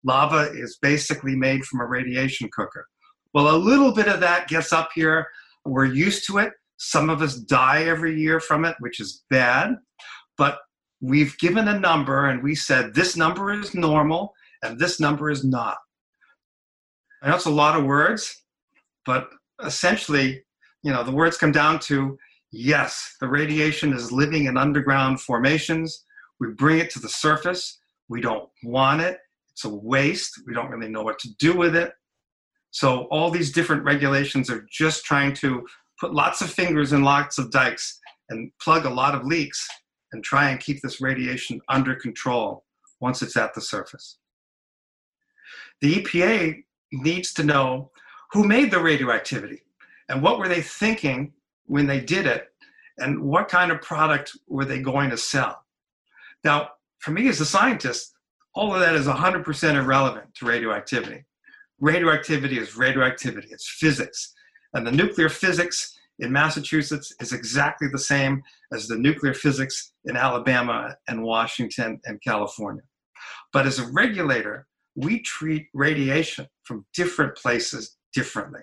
Lava is basically made from a radiation cooker. Well, a little bit of that gets up here. We're used to it. Some of us die every year from it, which is bad. But we've given a number and we said this number is normal and this number is not. I know it's a lot of words, but essentially, you know, the words come down to yes, the radiation is living in underground formations. We bring it to the surface. We don't want it. It's a waste. We don't really know what to do with it. So all these different regulations are just trying to put lots of fingers in lots of dikes and plug a lot of leaks and try and keep this radiation under control once it's at the surface. The EPA needs to know who made the radioactivity and what were they thinking when they did it and what kind of product were they going to sell. Now, for me as a scientist, all of that is 100% irrelevant to radioactivity. Radioactivity is radioactivity, it's physics. And the nuclear physics in Massachusetts is exactly the same as the nuclear physics in Alabama and Washington and California. But as a regulator, we treat radiation from different places differently.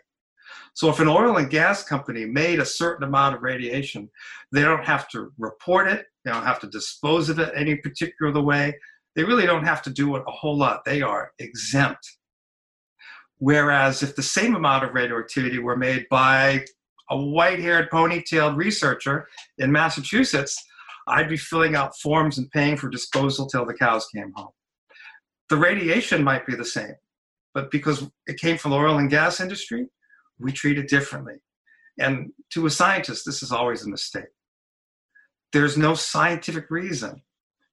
So if an oil and gas company made a certain amount of radiation, they don't have to report it, they don't have to dispose of it any particular way. They really don't have to do it a whole lot. They are exempt. Whereas if the same amount of radioactivity were made by a white haired ponytailed researcher in Massachusetts, I'd be filling out forms and paying for disposal till the cows came home. The radiation might be the same, but because it came from the oil and gas industry, we treat it differently. And to a scientist, this is always a mistake. There's no scientific reason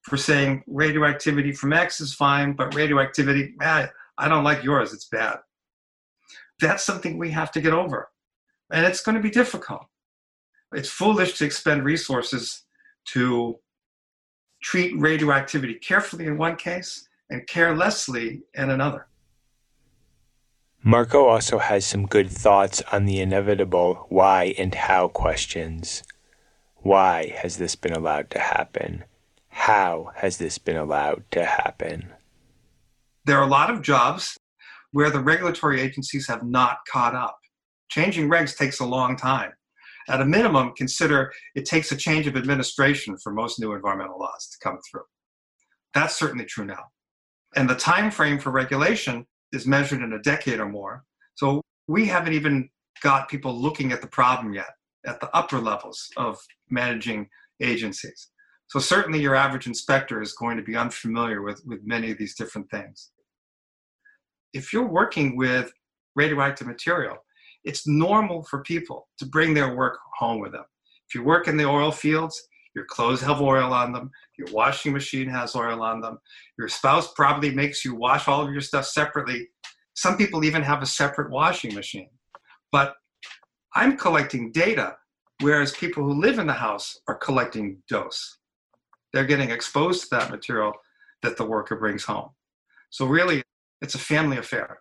for saying radioactivity from X is fine, but radioactivity, ah, I don't like yours, it's bad. That's something we have to get over and it's going to be difficult. It's foolish to expend resources to treat radioactivity carefully in one case and carelessly in another. Marco also has some good thoughts on the inevitable why and how questions. Why has this been allowed to happen? How has this been allowed to happen? There are a lot of jobs where the regulatory agencies have not caught up. Changing regs takes a long time. At a minimum, consider it takes a change of administration for most new environmental laws to come through. That's certainly true now. And the time frame for regulation is measured in a decade or more. So we haven't even got people looking at the problem yet at the upper levels of managing agencies. So certainly your average inspector is going to be unfamiliar with, with many of these different things. If you're working with radioactive material, it's normal for people to bring their work home with them. If you work in the oil fields, your clothes have oil on them, your washing machine has oil on them, your spouse probably makes you wash all of your stuff separately. Some people even have a separate washing machine. But I'm collecting data, whereas people who live in the house are collecting dose. They're getting exposed to that material that the worker brings home. So, really, it's a family affair.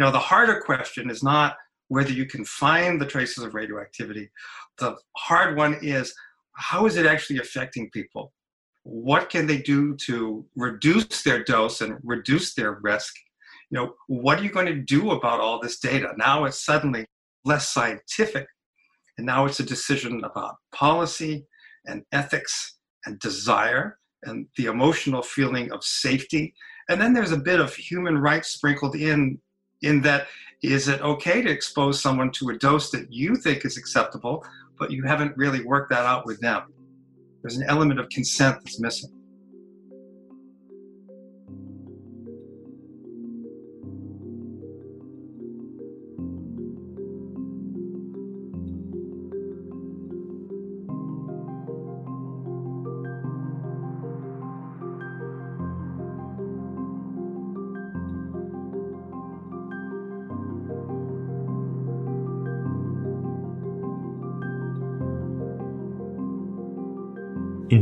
Now, the harder question is not whether you can find the traces of radioactivity. The hard one is how is it actually affecting people? What can they do to reduce their dose and reduce their risk? You know, what are you going to do about all this data? Now it's suddenly less scientific, and now it's a decision about policy and ethics and desire and the emotional feeling of safety. And then there's a bit of human rights sprinkled in in that is it okay to expose someone to a dose that you think is acceptable, but you haven't really worked that out with them? There's an element of consent that's missing.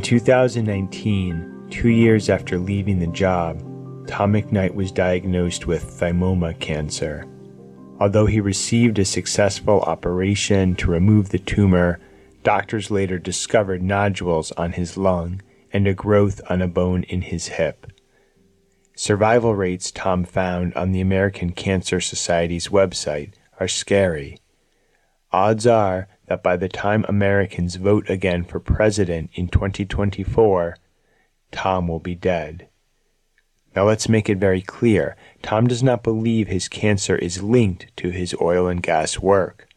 2019, two years after leaving the job, Tom McKnight was diagnosed with thymoma cancer. Although he received a successful operation to remove the tumor, doctors later discovered nodules on his lung and a growth on a bone in his hip. Survival rates Tom found on the American Cancer Society's website are scary. Odds are that by the time Americans vote again for president in 2024, Tom will be dead. Now let's make it very clear Tom does not believe his cancer is linked to his oil and gas work.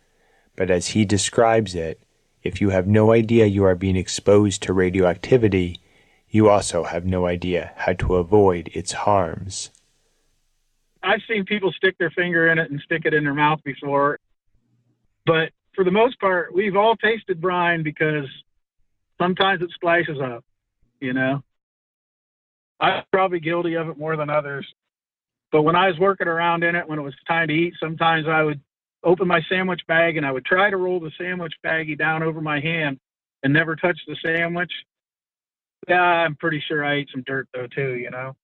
But as he describes it, if you have no idea you are being exposed to radioactivity, you also have no idea how to avoid its harms. I've seen people stick their finger in it and stick it in their mouth before, but for the most part, we've all tasted brine because sometimes it splashes up, you know. I'm probably guilty of it more than others. But when I was working around in it, when it was time to eat, sometimes I would open my sandwich bag and I would try to roll the sandwich baggie down over my hand and never touch the sandwich. Yeah, I'm pretty sure I ate some dirt though too, you know.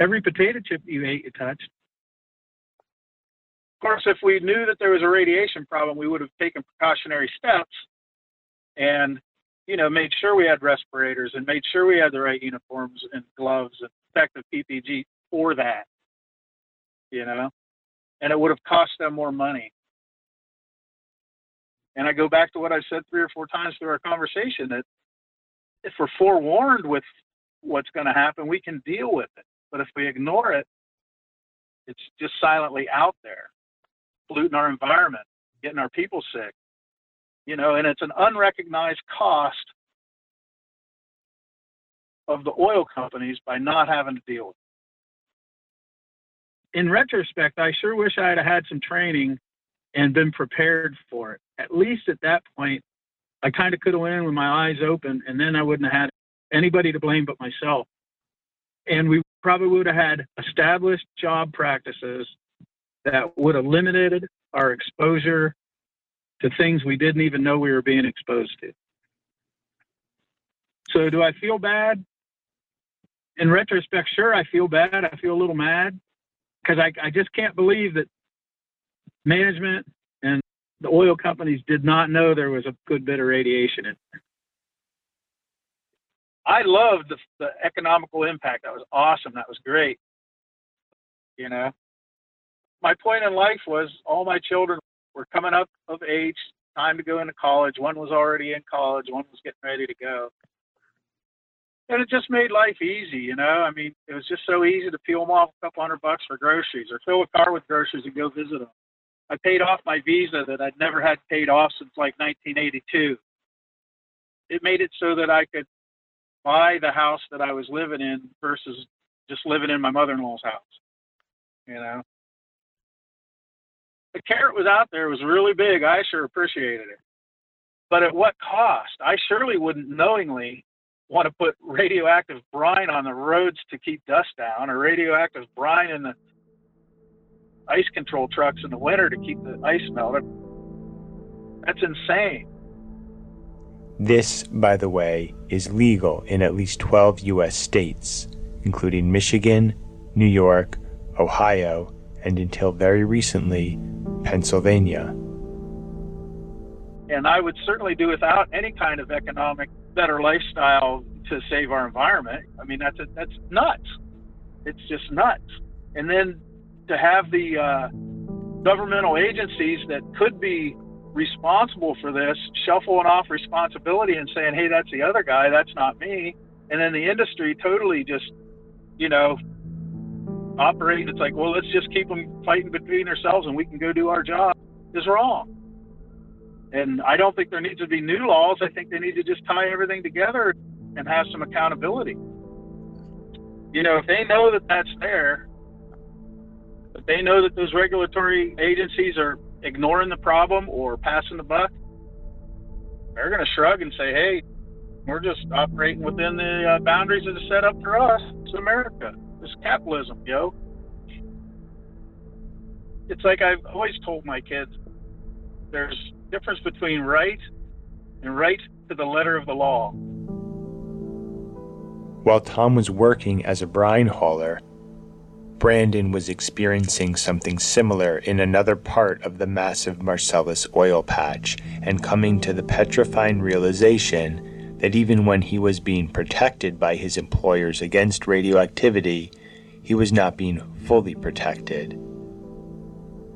Every potato chip you ate, you touched. Course, if we knew that there was a radiation problem, we would have taken precautionary steps and, you know, made sure we had respirators and made sure we had the right uniforms and gloves and protective PPG for that, you know and it would have cost them more money. And I go back to what I've said three or four times through our conversation that if we're forewarned with what's going to happen, we can deal with it. But if we ignore it, it's just silently out there, polluting our environment, getting our people sick. You know, and it's an unrecognized cost of the oil companies by not having to deal with it in retrospect, I sure wish I had had some training and been prepared for it. At least at that point, I kind of could have went in with my eyes open, and then I wouldn't have had anybody to blame but myself. And we probably would have had established job practices that would have limited our exposure to things we didn't even know we were being exposed to. So, do I feel bad? In retrospect, sure, I feel bad. I feel a little mad because I, I just can't believe that management and the oil companies did not know there was a good bit of radiation in there. I loved the, the economical impact. That was awesome. That was great. You know, my point in life was all my children were coming up of age, time to go into college. One was already in college, one was getting ready to go and it just made life easy, you know. I mean, it was just so easy to peel them off a couple hundred bucks for groceries or fill a car with groceries and go visit them. I paid off my visa that I'd never had paid off since like 1982. It made it so that I could buy the house that I was living in versus just living in my mother-in-law's house. You know, the carrot was out there; it was really big. I sure appreciated it, but at what cost? I surely wouldn't knowingly want to put radioactive brine on the roads to keep dust down or radioactive brine in the ice control trucks in the winter to keep the ice melted. That's insane. This, by the way, is legal in at least 12 U.S. states, including Michigan, New York, Ohio, and until very recently, Pennsylvania. And I would certainly do without any kind of economic better lifestyle to save our environment. I mean, that's a, that's nuts. It's just nuts. And then to have the uh, governmental agencies that could be responsible for this shuffling off responsibility and saying, "Hey, that's the other guy. That's not me." And then the industry totally just, you know, operating. It's like, well, let's just keep them fighting between ourselves, and we can go do our job. Is wrong. And I don't think there needs to be new laws. I think they need to just tie everything together and have some accountability. You know, if they know that that's there, if they know that those regulatory agencies are ignoring the problem or passing the buck, they're going to shrug and say, hey, we're just operating within the uh, boundaries that are set up for us. It's America. It's capitalism, yo. It's like I've always told my kids there's difference between right and right to the letter of the law. While Tom was working as a brine hauler, Brandon was experiencing something similar in another part of the massive Marcellus oil patch and coming to the petrifying realization that even when he was being protected by his employers against radioactivity, he was not being fully protected.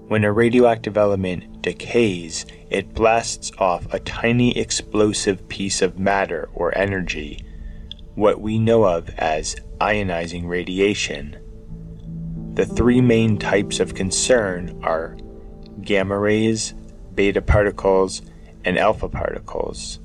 When a radioactive element decays, it blasts off a tiny explosive piece of matter or energy, what we know of as ionizing radiation. The three main types of concern are gamma rays, beta particles, and alpha particles.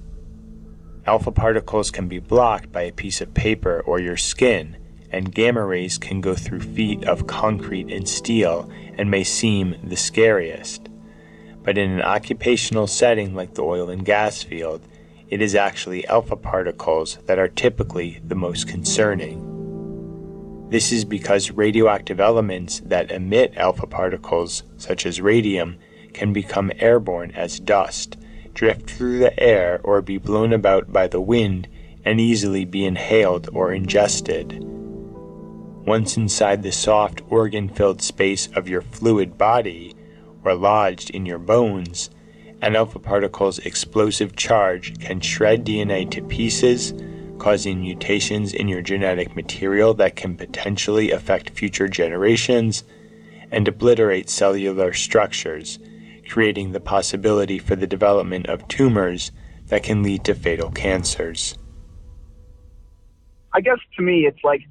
Alpha particles can be blocked by a piece of paper or your skin, and gamma rays can go through feet of concrete and steel and may seem the scariest. But in an occupational setting like the oil and gas field, it is actually alpha particles that are typically the most concerning. This is because radioactive elements that emit alpha particles, such as radium, can become airborne as dust, drift through the air, or be blown about by the wind and easily be inhaled or ingested. Once inside the soft organ filled space of your fluid body, or lodged in your bones, an alpha particle's explosive charge can shred DNA to pieces, causing mutations in your genetic material that can potentially affect future generations, and obliterate cellular structures, creating the possibility for the development of tumors that can lead to fatal cancers. I guess to me, it's like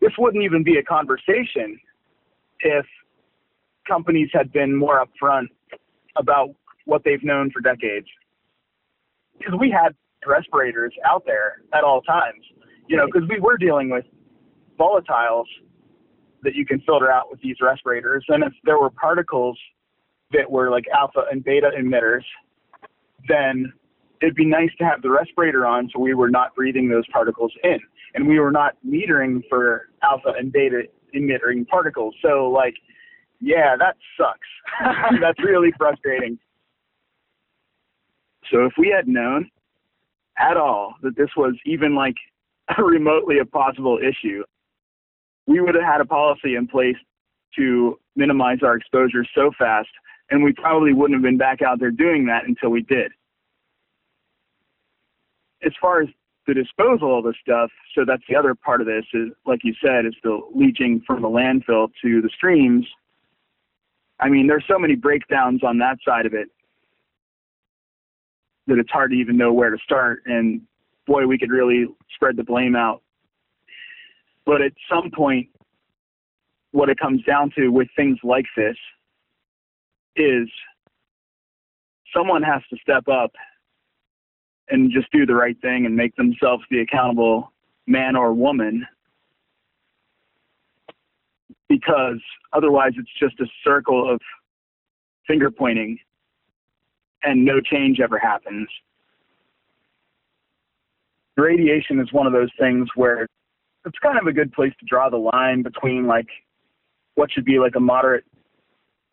this wouldn't even be a conversation if companies had been more upfront about what they've known for decades. Because we had respirators out there at all times, you know, because we were dealing with volatiles that you can filter out with these respirators. And if there were particles that were like alpha and beta emitters, then it'd be nice to have the respirator on so we were not breathing those particles in. And we were not metering for alpha and beta emitting particles. So, like, yeah, that sucks. *laughs* That's really frustrating. So, if we had known at all that this was even like *laughs* remotely a possible issue, we would have had a policy in place to minimize our exposure so fast, and we probably wouldn't have been back out there doing that until we did. As far as the disposal of the stuff, so that's the other part of this is, like you said, is the leaching from the landfill to the streams. I mean, there's so many breakdowns on that side of it that it's hard to even know where to start. And boy, we could really spread the blame out. But at some point, what it comes down to with things like this is someone has to step up and just do the right thing and make themselves the accountable man or woman because otherwise it's just a circle of finger pointing and no change ever happens. Radiation is one of those things where it's kind of a good place to draw the line between like what should be like a moderate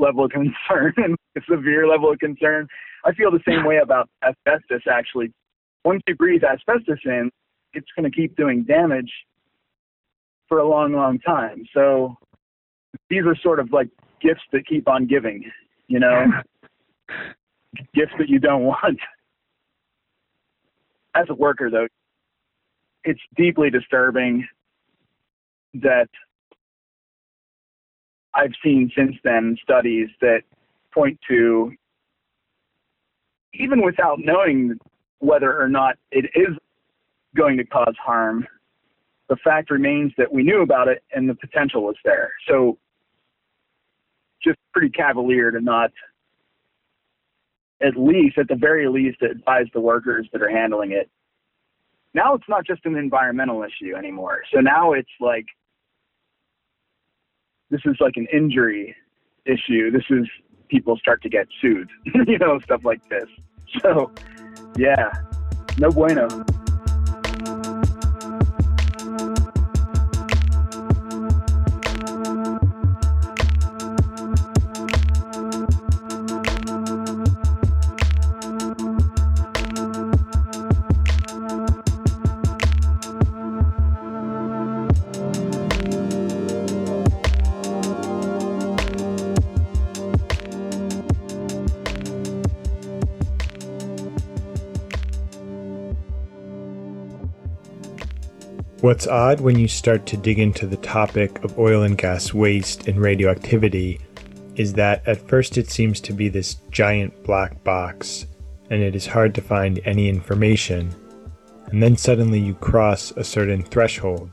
level of concern and a *laughs* severe level of concern. I feel the same way about asbestos actually once you breathe asbestos in, it's going to keep doing damage for a long, long time. So these are sort of like gifts that keep on giving, you know, *laughs* gifts that you don't want. As a worker, though, it's deeply disturbing that I've seen since then studies that point to, even without knowing whether or not it is going to cause harm, the fact remains that we knew about it and the potential was there. So, just pretty cavalier to not, at least, at the very least, advise the workers that are handling it. Now it's not just an environmental issue anymore. So now it's like, this is like an injury issue. This is people start to get sued, *laughs* you know, stuff like this. So, yeah, no bueno. What's odd when you start to dig into the topic of oil and gas waste and radioactivity is that at first it seems to be this giant black box, and it is hard to find any information. And then suddenly you cross a certain threshold.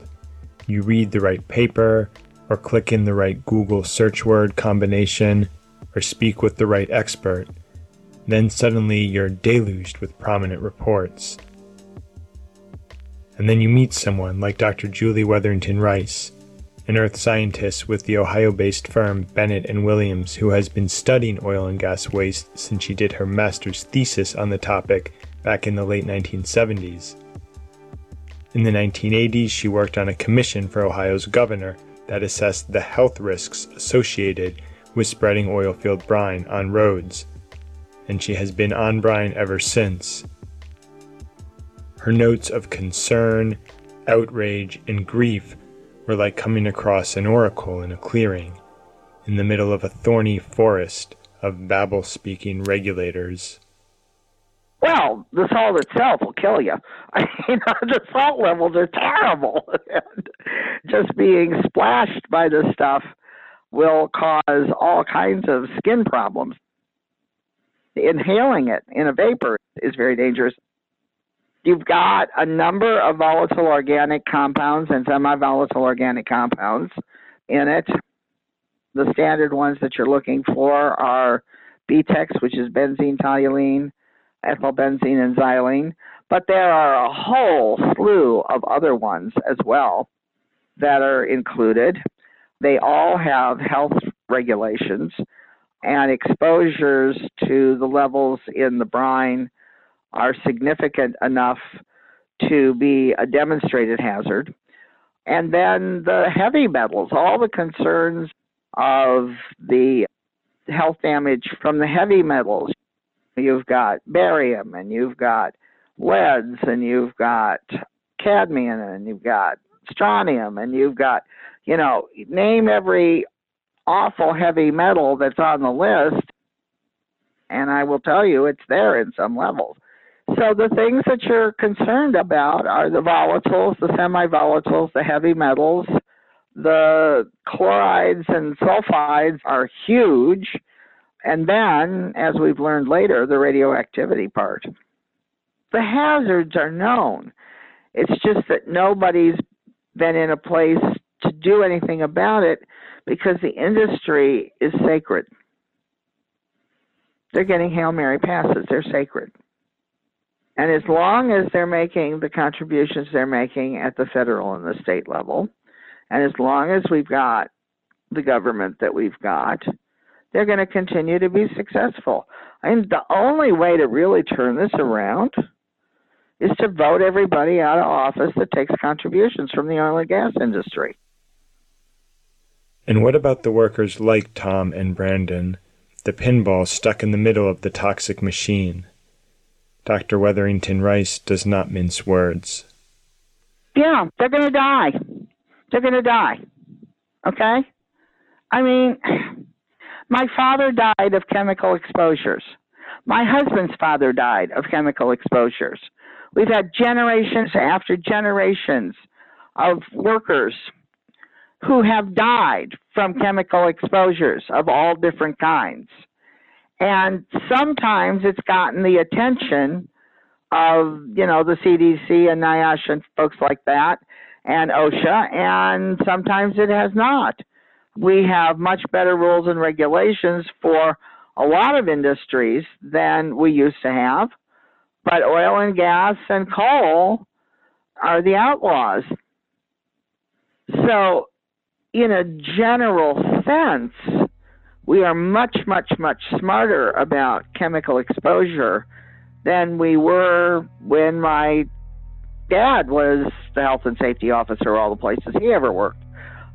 You read the right paper, or click in the right Google search word combination, or speak with the right expert. Then suddenly you're deluged with prominent reports. And then you meet someone like Dr. Julie Weatherington Rice, an earth scientist with the Ohio based firm Bennett and Williams who has been studying oil and gas waste since she did her master's thesis on the topic back in the late 1970s. In the 1980s, she worked on a commission for Ohio's governor that assessed the health risks associated with spreading oilfield brine on roads, and she has been on brine ever since. Her notes of concern, outrage, and grief were like coming across an oracle in a clearing, in the middle of a thorny forest of babble speaking regulators. Well, the salt itself will kill you. *laughs* I mean, the salt levels are terrible. *laughs* Just being splashed by this stuff will cause all kinds of skin problems. Inhaling it in a vapor is very dangerous. You've got a number of volatile organic compounds and semi volatile organic compounds in it. The standard ones that you're looking for are BTEX, which is benzene toluene, ethylbenzene, and xylene. But there are a whole slew of other ones as well that are included. They all have health regulations and exposures to the levels in the brine are significant enough to be a demonstrated hazard. And then the heavy metals, all the concerns of the health damage from the heavy metals. You've got barium and you've got leads and you've got cadmium and you've got strontium and you've got, you know, name every awful heavy metal that's on the list. And I will tell you, it's there in some levels. So the things that you're concerned about are the volatiles, the semi-volatiles, the heavy metals. The chlorides and sulfides are huge. And then, as we've learned later, the radioactivity part. The hazards are known. It's just that nobody's been in a place to do anything about it because the industry is sacred. They're getting Hail Mary passes, they're sacred. And as long as they're making the contributions they're making at the federal and the state level, and as long as we've got the government that we've got, they're going to continue to be successful. And the only way to really turn this around is to vote everybody out of office that takes contributions from the oil and gas industry. And what about the workers like Tom and Brandon, the pinball stuck in the middle of the toxic machine? Dr. Weatherington Rice does not mince words. Yeah, they're going to die. They're going to die. Okay? I mean, *sighs* my father died of chemical exposures. My husband's father died of chemical exposures. We've had generations after generations of workers who have died from chemical exposures of all different kinds. And sometimes it's gotten the attention of, you know, the CDC and NIOSH and folks like that and OSHA, and sometimes it has not. We have much better rules and regulations for a lot of industries than we used to have, but oil and gas and coal are the outlaws. So, in a general sense, we are much, much, much smarter about chemical exposure than we were when my dad was the health and safety officer all the places he ever worked.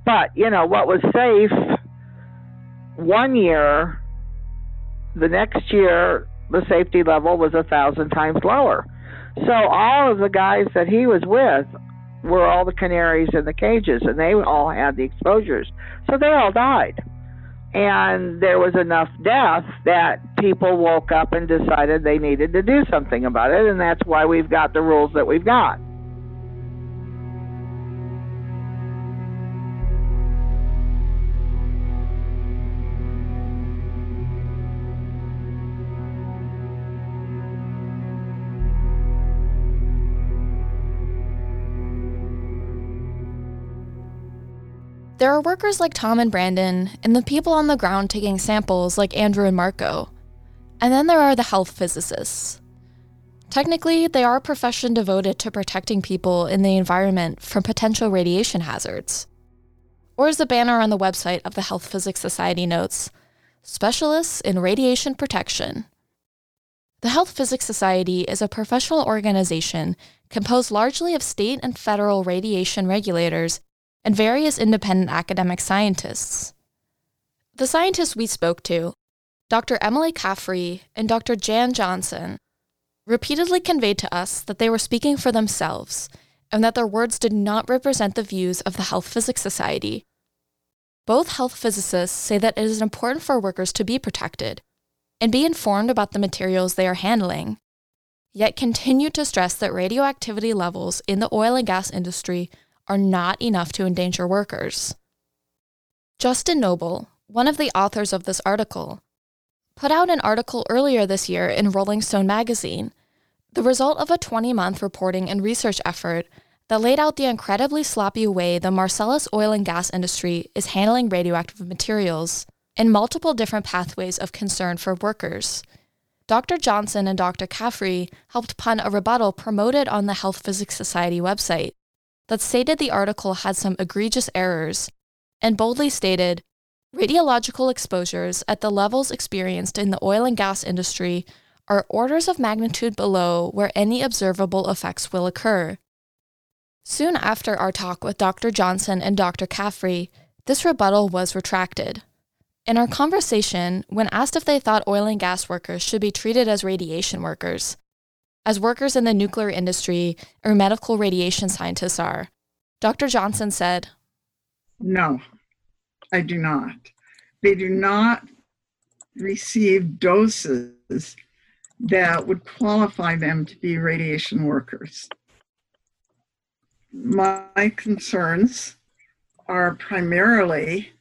But, you know, what was safe one year, the next year, the safety level was a thousand times lower. So all of the guys that he was with were all the canaries in the cages, and they all had the exposures. So they all died and there was enough death that people woke up and decided they needed to do something about it, and that's why we've got the rules that we've got. There are workers like Tom and Brandon, and the people on the ground taking samples like Andrew and Marco. And then there are the health physicists. Technically, they are a profession devoted to protecting people in the environment from potential radiation hazards. Or as the banner on the website of the Health Physics Society notes, specialists in radiation protection. The Health Physics Society is a professional organization composed largely of state and federal radiation regulators and various independent academic scientists. The scientists we spoke to, Dr. Emily Caffrey and Dr. Jan Johnson, repeatedly conveyed to us that they were speaking for themselves and that their words did not represent the views of the Health Physics Society. Both health physicists say that it is important for workers to be protected and be informed about the materials they are handling, yet continue to stress that radioactivity levels in the oil and gas industry are not enough to endanger workers. Justin Nobel, one of the authors of this article, put out an article earlier this year in Rolling Stone magazine, the result of a 20 month reporting and research effort that laid out the incredibly sloppy way the Marcellus oil and gas industry is handling radioactive materials and multiple different pathways of concern for workers. Dr. Johnson and Dr. Caffrey helped pun a rebuttal promoted on the Health Physics Society website that stated the article had some egregious errors and boldly stated radiological exposures at the levels experienced in the oil and gas industry are orders of magnitude below where any observable effects will occur. Soon after our talk with Dr. Johnson and Dr. Caffrey, this rebuttal was retracted. In our conversation, when asked if they thought oil and gas workers should be treated as radiation workers, as workers in the nuclear industry or medical radiation scientists are. Dr. Johnson said, No, I do not. They do not receive doses that would qualify them to be radiation workers. My concerns are primarily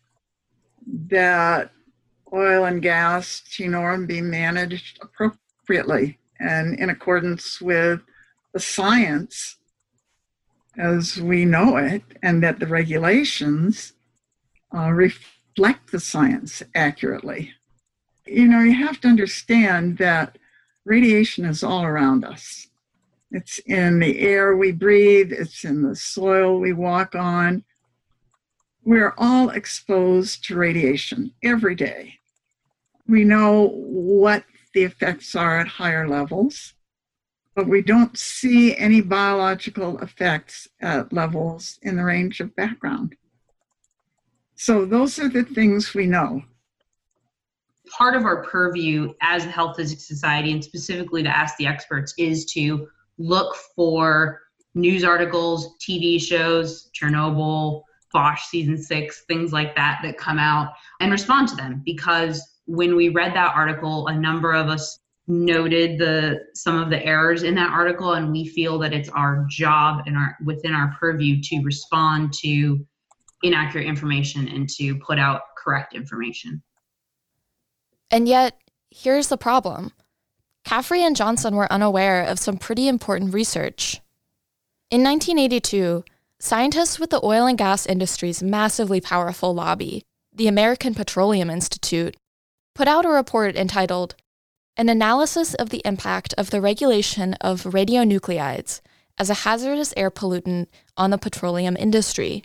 that oil and gas, TENORM, be managed appropriately and in accordance with the science as we know it, and that the regulations uh, reflect the science accurately. You know, you have to understand that radiation is all around us. It's in the air we breathe, it's in the soil we walk on. We're all exposed to radiation every day. We know what the effects are at higher levels, but we don't see any biological effects at levels in the range of background. So those are the things we know. Part of our purview as the Health Physics Society, and specifically to ask the experts, is to look for news articles, TV shows, Chernobyl, Bosch season six, things like that that come out and respond to them because when we read that article, a number of us noted the some of the errors in that article and we feel that it's our job and our within our purview to respond to inaccurate information and to put out correct information. And yet, here's the problem. Caffrey and Johnson were unaware of some pretty important research. In 1982, scientists with the oil and gas industry's massively powerful lobby, the American Petroleum Institute, put out a report entitled An Analysis of the Impact of the Regulation of Radionuclides as a Hazardous Air Pollutant on the Petroleum Industry.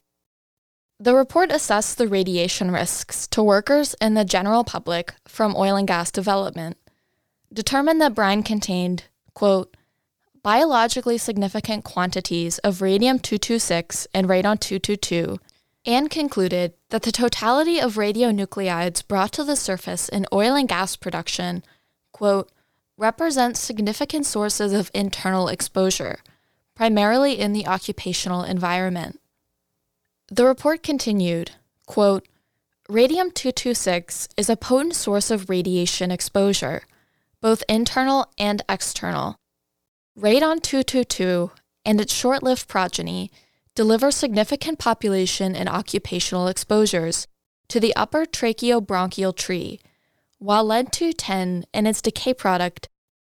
The report assessed the radiation risks to workers and the general public from oil and gas development, determined that brine contained, quote, biologically significant quantities of radium 226 and radon 222 and concluded that the totality of radionuclides brought to the surface in oil and gas production, quote, represents significant sources of internal exposure, primarily in the occupational environment. The report continued, quote, Radium 226 is a potent source of radiation exposure, both internal and external. Radon 222 and its short lived progeny deliver significant population and occupational exposures to the upper tracheobronchial tree, while lead 210 and its decay product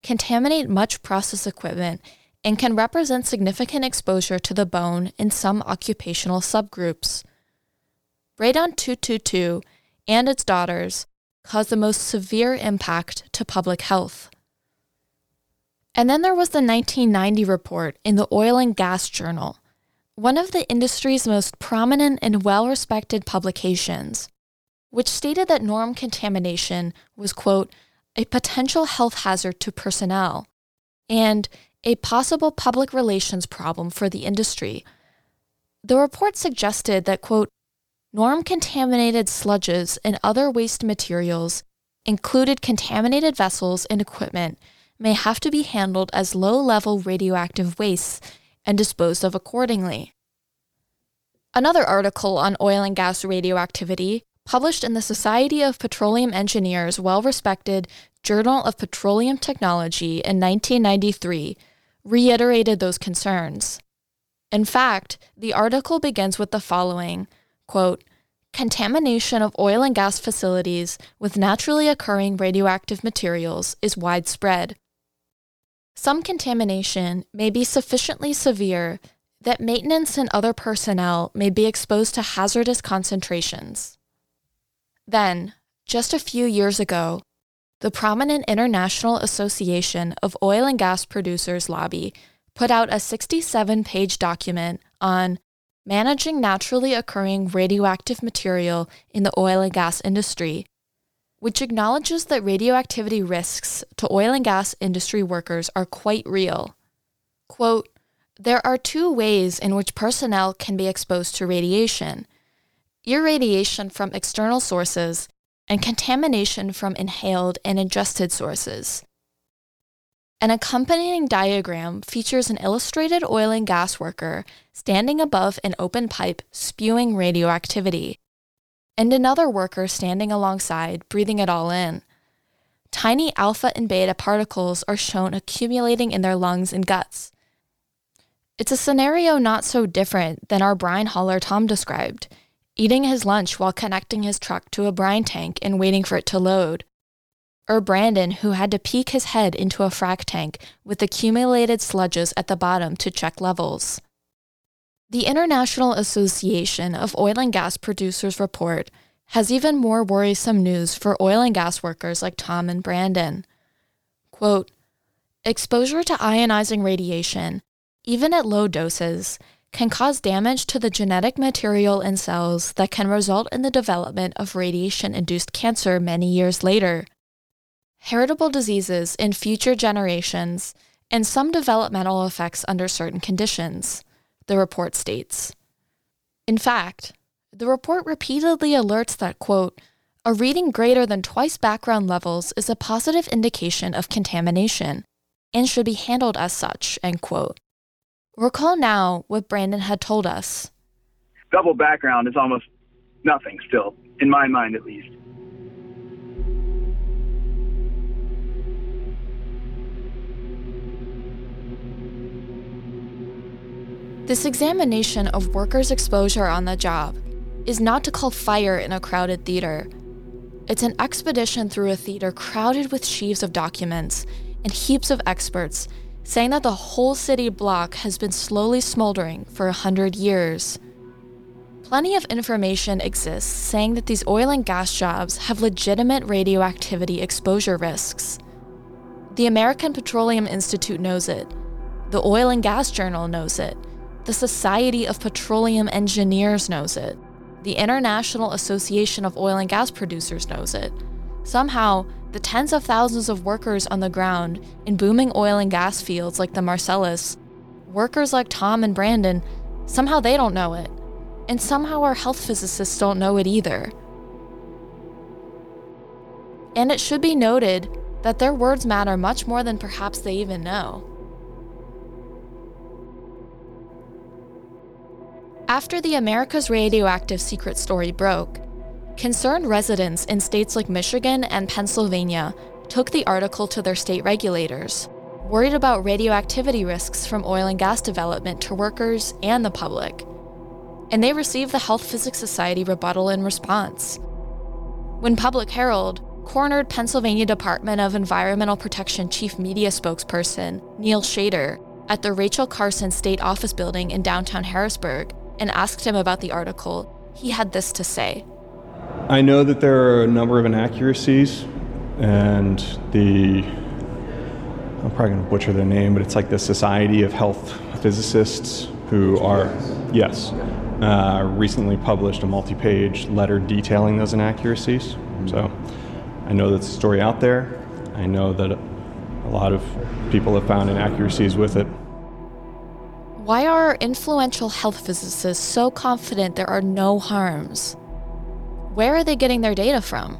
contaminate much process equipment and can represent significant exposure to the bone in some occupational subgroups. Radon 222 and its daughters caused the most severe impact to public health. And then there was the 1990 report in the Oil and Gas Journal, one of the industry's most prominent and well respected publications, which stated that NORM contamination was, quote, a potential health hazard to personnel and a possible public relations problem for the industry. The report suggested that, quote, norm contaminated sludges and other waste materials, included contaminated vessels and equipment, may have to be handled as low level radioactive wastes and disposed of accordingly. Another article on oil and gas radioactivity, published in the Society of Petroleum Engineers' well respected Journal of Petroleum Technology in 1993, reiterated those concerns. In fact, the article begins with the following quote, Contamination of oil and gas facilities with naturally occurring radioactive materials is widespread. Some contamination may be sufficiently severe that maintenance and other personnel may be exposed to hazardous concentrations. Then, just a few years ago, the prominent International Association of Oil and Gas Producers lobby put out a 67 page document on managing naturally occurring radioactive material in the oil and gas industry, which acknowledges that radioactivity risks to oil and gas industry workers are quite real. Quote, there are two ways in which personnel can be exposed to radiation irradiation from external sources and contamination from inhaled and ingested sources. An accompanying diagram features an illustrated oil and gas worker standing above an open pipe spewing radioactivity, and another worker standing alongside breathing it all in. Tiny alpha and beta particles are shown accumulating in their lungs and guts. It's a scenario not so different than our brine hauler Tom described, eating his lunch while connecting his truck to a brine tank and waiting for it to load or Brandon, who had to peek his head into a frac tank with accumulated sludges at the bottom to check levels. The International Association of Oil and Gas Producers report has even more worrisome news for oil and gas workers like Tom and Brandon. Quote, Exposure to ionizing radiation, even at low doses, can cause damage to the genetic material in cells that can result in the development of radiation induced cancer many years later heritable diseases in future generations, and some developmental effects under certain conditions, the report states. In fact, the report repeatedly alerts that, quote, a reading greater than twice background levels is a positive indication of contamination and should be handled as such, end quote. Recall now what Brandon had told us. Double background is almost nothing still, in my mind at least. This examination of workers' exposure on the job is not to call fire in a crowded theater. It's an expedition through a theater crowded with sheaves of documents and heaps of experts saying that the whole city block has been slowly smoldering for a hundred years. Plenty of information exists saying that these oil and gas jobs have legitimate radioactivity exposure risks. The American Petroleum Institute knows it. The Oil and Gas Journal knows it. The Society of Petroleum Engineers knows it. The International Association of Oil and Gas Producers knows it. Somehow, the tens of thousands of workers on the ground in booming oil and gas fields like the Marcellus, workers like Tom and Brandon, somehow they don't know it. And somehow our health physicists don't know it either. And it should be noted that their words matter much more than perhaps they even know. After the America's Radioactive Secret story broke, concerned residents in states like Michigan and Pennsylvania took the article to their state regulators, worried about radioactivity risks from oil and gas development to workers and the public. And they received the Health Physics Society rebuttal in response. When Public Herald cornered Pennsylvania Department of Environmental Protection Chief Media Spokesperson Neil Shader at the Rachel Carson State Office Building in downtown Harrisburg and asked him about the article, he had this to say. I know that there are a number of inaccuracies, and the I'm probably going to butcher their name, but it's like the Society of Health Physicists who are, yes, uh, recently published a multi page letter detailing those inaccuracies. So I know that's a story out there. I know that a lot of people have found inaccuracies with it. Why are influential health physicists so confident there are no harms? Where are they getting their data from?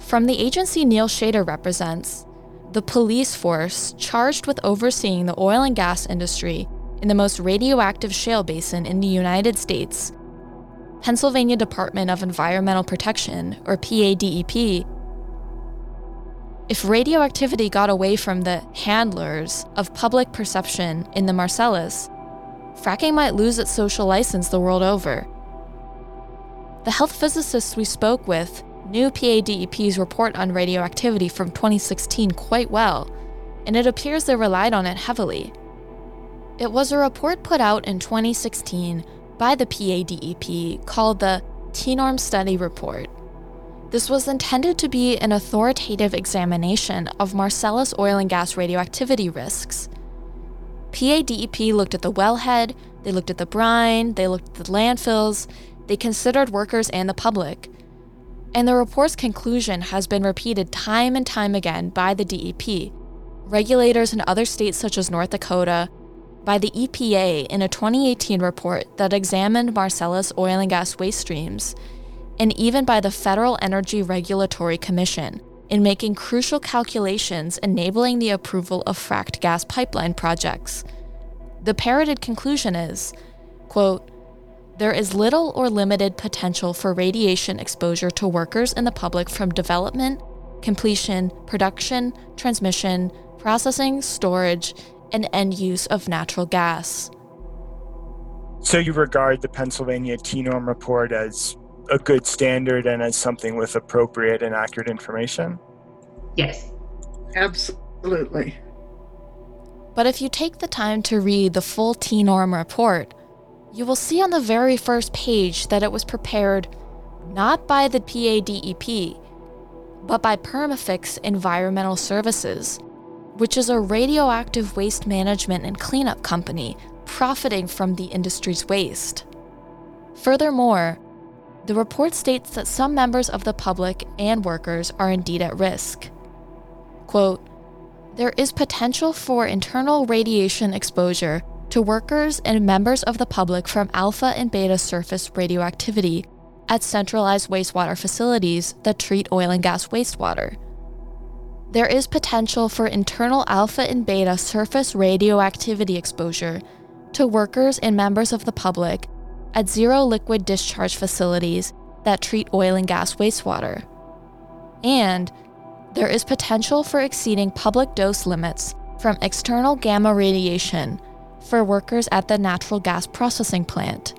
From the agency Neil Shader represents, the police force charged with overseeing the oil and gas industry in the most radioactive shale basin in the United States, Pennsylvania Department of Environmental Protection, or PADEP, if radioactivity got away from the handlers of public perception in the Marcellus, fracking might lose its social license the world over. The health physicists we spoke with knew PADEP's report on radioactivity from 2016 quite well, and it appears they relied on it heavily. It was a report put out in 2016 by the PADEP called the TENORM Study Report. This was intended to be an authoritative examination of Marcellus oil and gas radioactivity risks. PADEP looked at the wellhead, they looked at the brine, they looked at the landfills, they considered workers and the public. And the report's conclusion has been repeated time and time again by the DEP, regulators in other states such as North Dakota, by the EPA in a 2018 report that examined Marcellus oil and gas waste streams and even by the Federal Energy Regulatory Commission in making crucial calculations enabling the approval of fracked gas pipeline projects. The parroted conclusion is, quote, there is little or limited potential for radiation exposure to workers and the public from development, completion, production, transmission, processing, storage, and end use of natural gas. So you regard the Pennsylvania TENORM report as a good standard and as something with appropriate and accurate information? Yes. Absolutely. But if you take the time to read the full TENORM report, you will see on the very first page that it was prepared not by the PADEP, but by Perma-Fix Environmental Services, which is a radioactive waste management and cleanup company profiting from the industry's waste. Furthermore, the report states that some members of the public and workers are indeed at risk. Quote, there is potential for internal radiation exposure to workers and members of the public from alpha and beta surface radioactivity at centralized wastewater facilities that treat oil and gas wastewater. There is potential for internal alpha and beta surface radioactivity exposure to workers and members of the public at zero liquid discharge facilities that treat oil and gas wastewater. And there is potential for exceeding public dose limits from external gamma radiation for workers at the natural gas processing plant.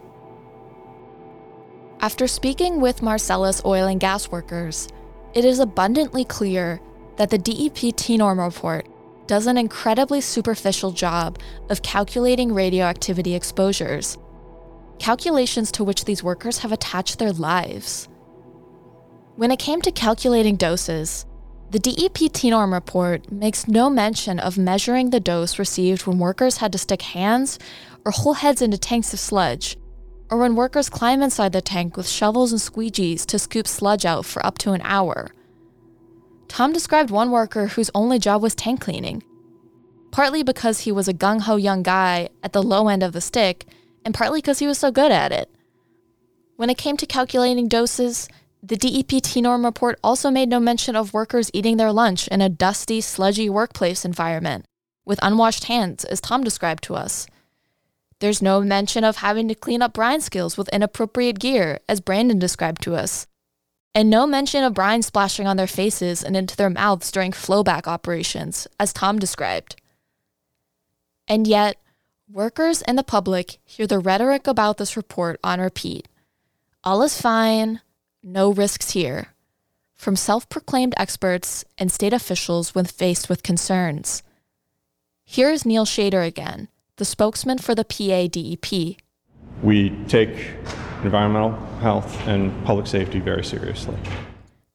After speaking with Marcellus oil and gas workers, it is abundantly clear that the DEP TENORM report does an incredibly superficial job of calculating radioactivity exposures calculations to which these workers have attached their lives. When it came to calculating doses, the DEP TENORM report makes no mention of measuring the dose received when workers had to stick hands or whole heads into tanks of sludge, or when workers climb inside the tank with shovels and squeegees to scoop sludge out for up to an hour. Tom described one worker whose only job was tank cleaning. Partly because he was a gung ho young guy at the low end of the stick, and partly because he was so good at it. When it came to calculating doses, the DEP norm report also made no mention of workers eating their lunch in a dusty, sludgy workplace environment, with unwashed hands, as Tom described to us. There's no mention of having to clean up brine skills with inappropriate gear, as Brandon described to us. And no mention of brine splashing on their faces and into their mouths during flowback operations, as Tom described. And yet, Workers and the public hear the rhetoric about this report on repeat. All is fine, no risks here, from self proclaimed experts and state officials when faced with concerns. Here is Neil Shader again, the spokesman for the PADEP. We take environmental health and public safety very seriously.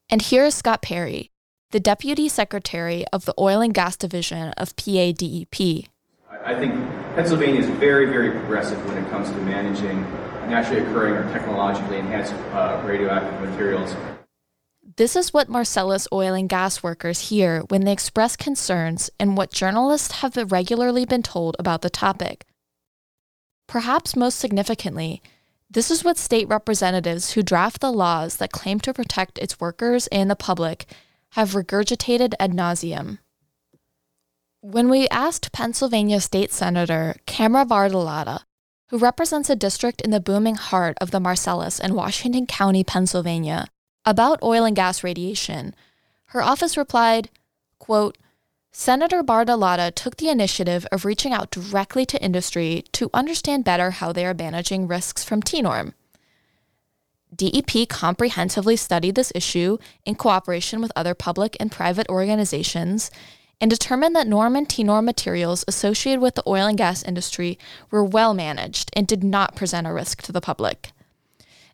And here is Scott Perry, the Deputy Secretary of the Oil and Gas Division of PADEP. I think Pennsylvania is very, very progressive when it comes to managing naturally occurring or technologically enhanced uh, radioactive materials. This is what Marcellus oil and gas workers hear when they express concerns and what journalists have regularly been told about the topic. Perhaps most significantly, this is what state representatives who draft the laws that claim to protect its workers and the public have regurgitated ad nauseum. When we asked Pennsylvania State Senator Camera Bartolotta, who represents a district in the booming heart of the Marcellus in Washington County, Pennsylvania, about oil and gas radiation, her office replied, quote, Senator Bartolotta took the initiative of reaching out directly to industry to understand better how they are managing risks from TENORM. DEP comprehensively studied this issue in cooperation with other public and private organizations and determined that NORM and TENORM materials associated with the oil and gas industry were well managed and did not present a risk to the public.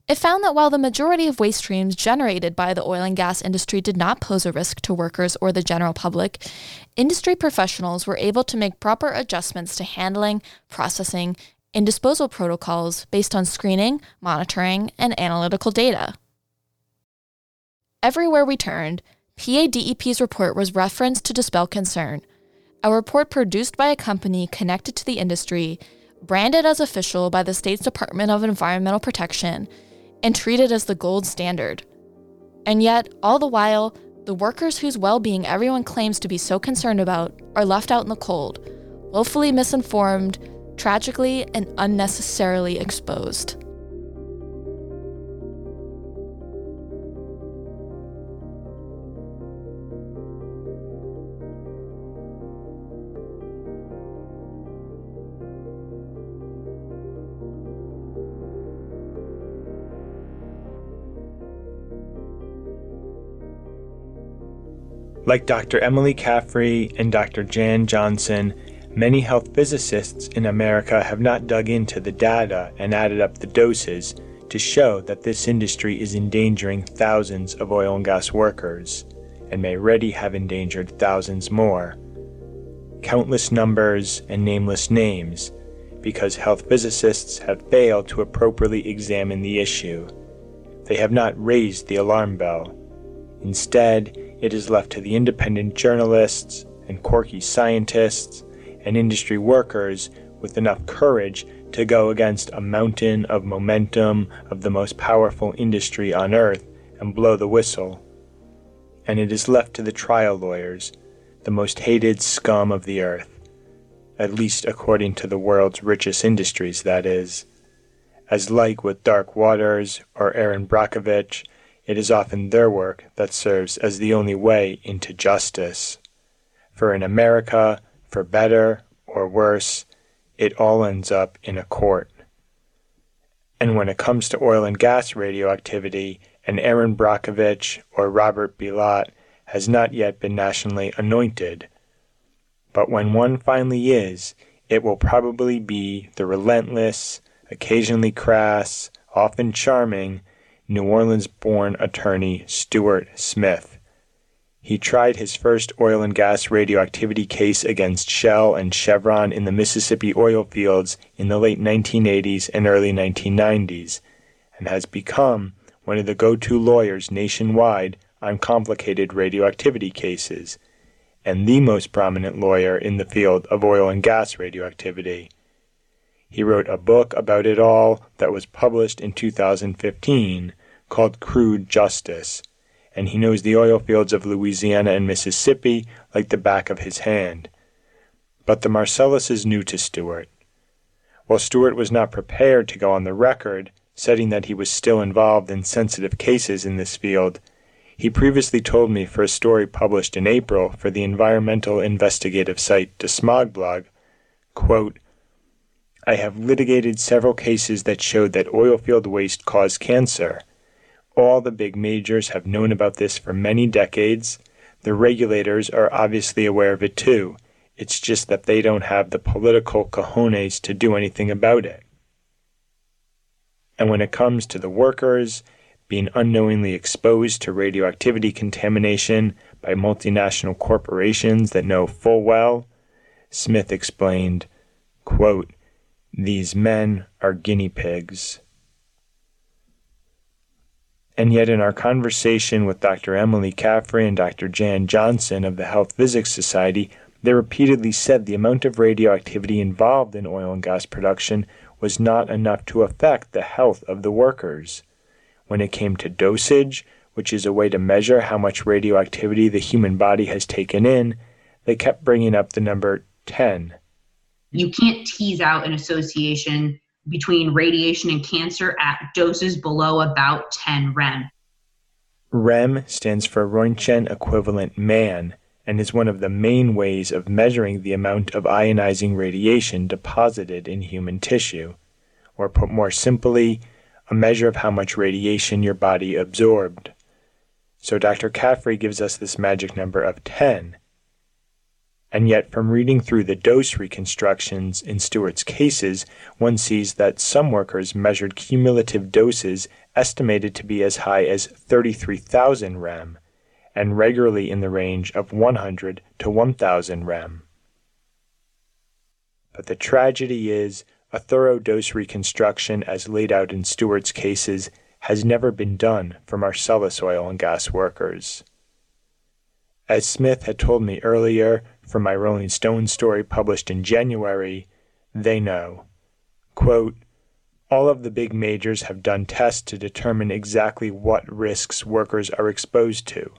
It found that while the majority of waste streams generated by the oil and gas industry did not pose a risk to workers or the general public, industry professionals were able to make proper adjustments to handling, processing, and disposal protocols based on screening, monitoring, and analytical data. Everywhere we turned, PADEP's report was referenced to dispel concern. A report produced by a company connected to the industry, branded as official by the state's Department of Environmental Protection, and treated as the gold standard. And yet, all the while, the workers whose well being everyone claims to be so concerned about are left out in the cold, willfully misinformed, tragically and unnecessarily exposed. Like Dr. Emily Caffrey and Dr. Jan Johnson, many health physicists in America have not dug into the data and added up the doses to show that this industry is endangering thousands of oil and gas workers and may already have endangered thousands more. Countless numbers and nameless names because health physicists have failed to appropriately examine the issue. They have not raised the alarm bell. Instead, it is left to the independent journalists and quirky scientists and industry workers with enough courage to go against a mountain of momentum of the most powerful industry on earth and blow the whistle. And it is left to the trial lawyers, the most hated scum of the earth, at least according to the world's richest industries, that is. As like with Dark Waters or Erin Brockovich, it is often their work that serves as the only way into justice. For in America, for better or worse, it all ends up in a court. And when it comes to oil and gas radioactivity, an Erin Brockovich or Robert Bilott has not yet been nationally anointed. But when one finally is, it will probably be the relentless, occasionally crass, often charming, New Orleans born attorney Stuart Smith. He tried his first oil and gas radioactivity case against Shell and Chevron in the Mississippi oil fields in the late 1980s and early 1990s, and has become one of the go to lawyers nationwide on complicated radioactivity cases, and the most prominent lawyer in the field of oil and gas radioactivity. He wrote a book about it all that was published in 2015 called Crude Justice, and he knows the oil fields of Louisiana and Mississippi like the back of his hand. But the Marcellus is new to Stuart. While Stuart was not prepared to go on the record, citing that he was still involved in sensitive cases in this field, he previously told me for a story published in April for the environmental investigative site Desmogblog, quote, I have litigated several cases that showed that oilfield waste caused cancer. All the big majors have known about this for many decades. The regulators are obviously aware of it too. It's just that they don't have the political cojones to do anything about it. And when it comes to the workers being unknowingly exposed to radioactivity contamination by multinational corporations that know full well, Smith explained, quote, These men are guinea pigs. And yet, in our conversation with Dr. Emily Caffrey and Dr. Jan Johnson of the Health Physics Society, they repeatedly said the amount of radioactivity involved in oil and gas production was not enough to affect the health of the workers. When it came to dosage, which is a way to measure how much radioactivity the human body has taken in, they kept bringing up the number 10. You can't tease out an association between radiation and cancer at doses below about 10 rem. REM stands for Roentgen equivalent man and is one of the main ways of measuring the amount of ionizing radiation deposited in human tissue, or put more simply, a measure of how much radiation your body absorbed. So Dr. Caffrey gives us this magic number of 10. And yet, from reading through the dose reconstructions in Stuart's cases, one sees that some workers measured cumulative doses estimated to be as high as 33,000 rem, and regularly in the range of 100 to 1,000 rem. But the tragedy is a thorough dose reconstruction as laid out in Stuart's cases has never been done for Marcellus oil and gas workers. As Smith had told me earlier from my Rolling Stone story published in January, they know. Quote, all of the big majors have done tests to determine exactly what risks workers are exposed to.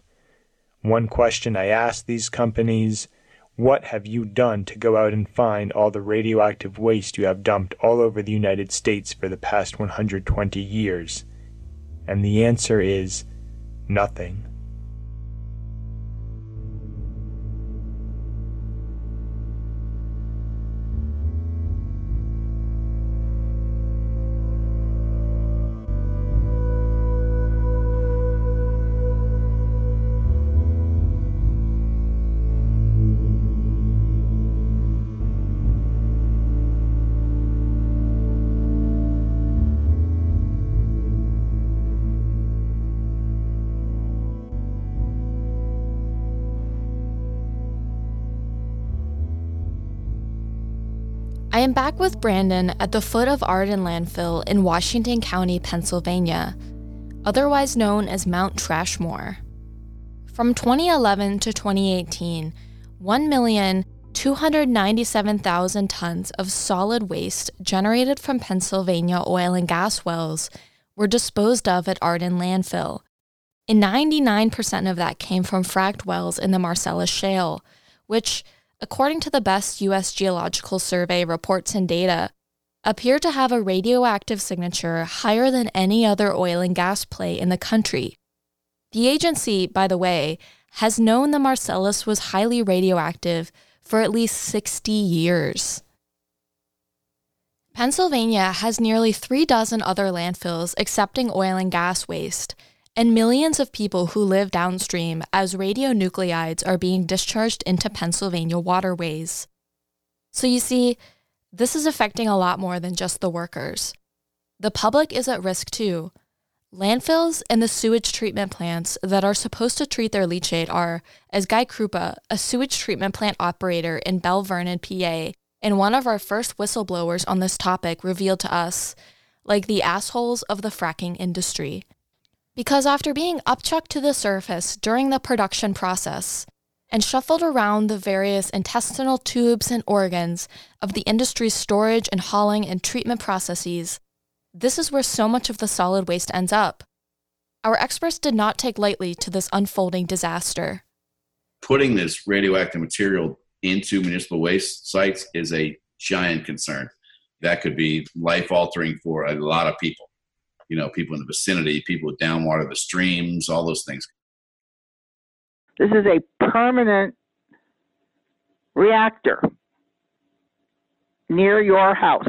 One question I asked these companies what have you done to go out and find all the radioactive waste you have dumped all over the United States for the past 120 years? And the answer is nothing. Back with Brandon at the foot of Arden Landfill in Washington County, Pennsylvania, otherwise known as Mount Trashmore. From 2011 to 2018, 1,297,000 tons of solid waste generated from Pennsylvania oil and gas wells were disposed of at Arden Landfill. And 99% of that came from fracked wells in the Marcellus Shale, which according to the best U.S. Geological Survey reports and data, appear to have a radioactive signature higher than any other oil and gas play in the country. The agency, by the way, has known the Marcellus was highly radioactive for at least 60 years. Pennsylvania has nearly three dozen other landfills accepting oil and gas waste, and millions of people who live downstream as radionuclides are being discharged into Pennsylvania waterways. So you see, this is affecting a lot more than just the workers. The public is at risk too. Landfills and the sewage treatment plants that are supposed to treat their leachate are, as Guy Krupa, a sewage treatment plant operator in Belle Vernon, PA, and one of our first whistleblowers on this topic revealed to us, like the assholes of the fracking industry because after being upchucked to the surface during the production process and shuffled around the various intestinal tubes and organs of the industry's storage and hauling and treatment processes, this is where so much of the solid waste ends up. Our experts did not take lightly to this unfolding disaster. Putting this radioactive material into municipal waste sites is a giant concern. That could be life altering for a lot of people you know, people in the vicinity, people downwater the streams, all those things. This is a permanent reactor near your house,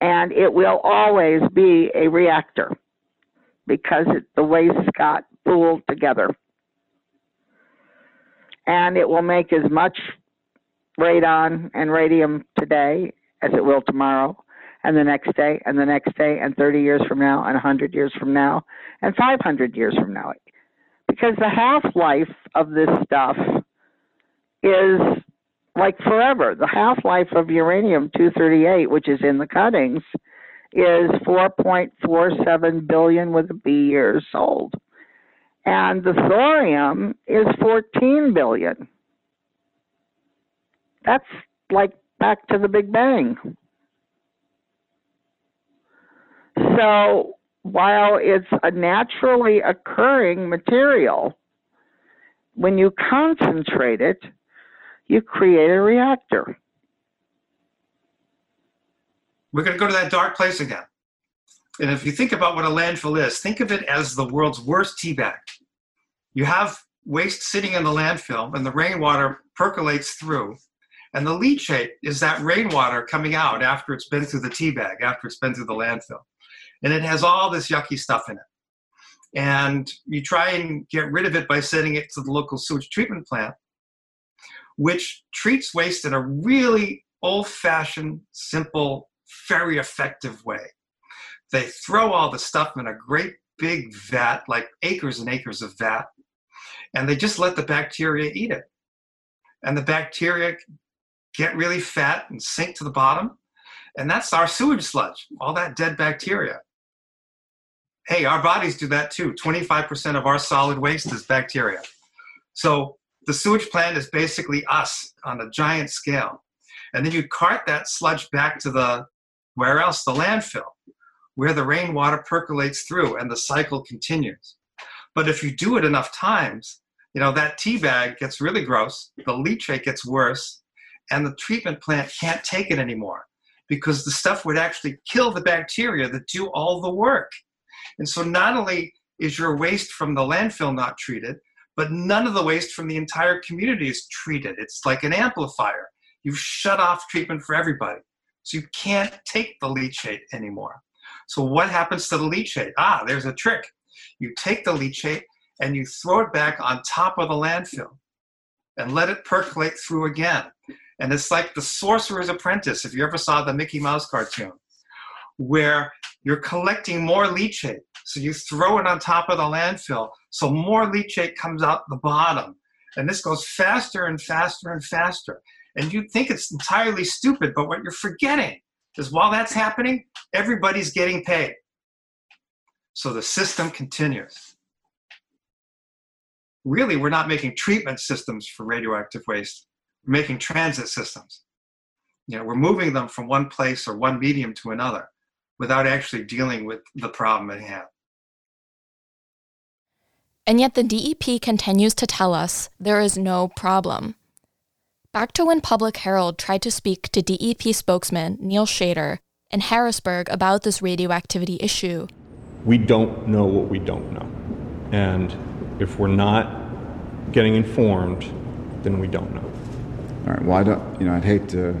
and it will always be a reactor because it, the waste got pooled together. And it will make as much radon and radium today as it will tomorrow and the next day and the next day and 30 years from now and 100 years from now and 500 years from now. Because the half life of this stuff is like forever. The half life of uranium 238 which is in the cuttings is 4.47 billion with a b years old. And the thorium is 14 billion. That's like back to the big bang so while it's a naturally occurring material, when you concentrate it, you create a reactor. We're going to go to that dark place again. And if you think about what a landfill is, think of it as the world's worst tea bag. You have waste sitting in the landfill, and the rainwater percolates through. And the leachate is that rainwater coming out after it's been through the tea bag, after it's been through the landfill and it has all this yucky stuff in it. And you try and get rid of it by sending it to the local sewage treatment plant, which treats waste in a really old fashioned, simple, very effective way. They throw all the stuff in a great big vat, like acres and acres of vat, and they just let the bacteria eat it. And the bacteria get really fat and sink to the bottom. And that's our sewage sludge, all that dead bacteria hey, our bodies do that too. 25% of our solid waste is bacteria. So the sewage plant is basically us on a giant scale. And then you cart that sludge back to the, where else? The landfill, where the rainwater percolates through and the cycle continues. But if you do it enough times, you know, that tea bag gets really gross, the leachate gets worse, and the treatment plant can't take it anymore because the stuff would actually kill the bacteria that do all the work. And so not only is your waste from the landfill not treated, but none of the waste from the entire community is treated. It's like an amplifier. You've shut off treatment for everybody. So you can't take the leachate anymore. So what happens to the leachate? Ah, there's a trick. You take the leachate and you throw it back on top of the landfill and let it percolate through again. And it's like the sorcerer's apprentice, if you ever saw the Mickey Mouse cartoon, where you're collecting more leachate. So you throw it on top of the landfill, so more leachate comes out the bottom. And this goes faster and faster and faster. And you think it's entirely stupid, but what you're forgetting is while that's happening, everybody's getting paid. So the system continues. Really, we're not making treatment systems for radioactive waste, we're making transit systems. You know, we're moving them from one place or one medium to another without actually dealing with the problem at hand. And yet the DEP continues to tell us there is no problem. Back to when Public Herald tried to speak to DEP spokesman Neil Shader in Harrisburg about this radioactivity issue. We don't know what we don't know. And if we're not getting informed, then we don't know. All right. Well, I don't, you know, I'd hate to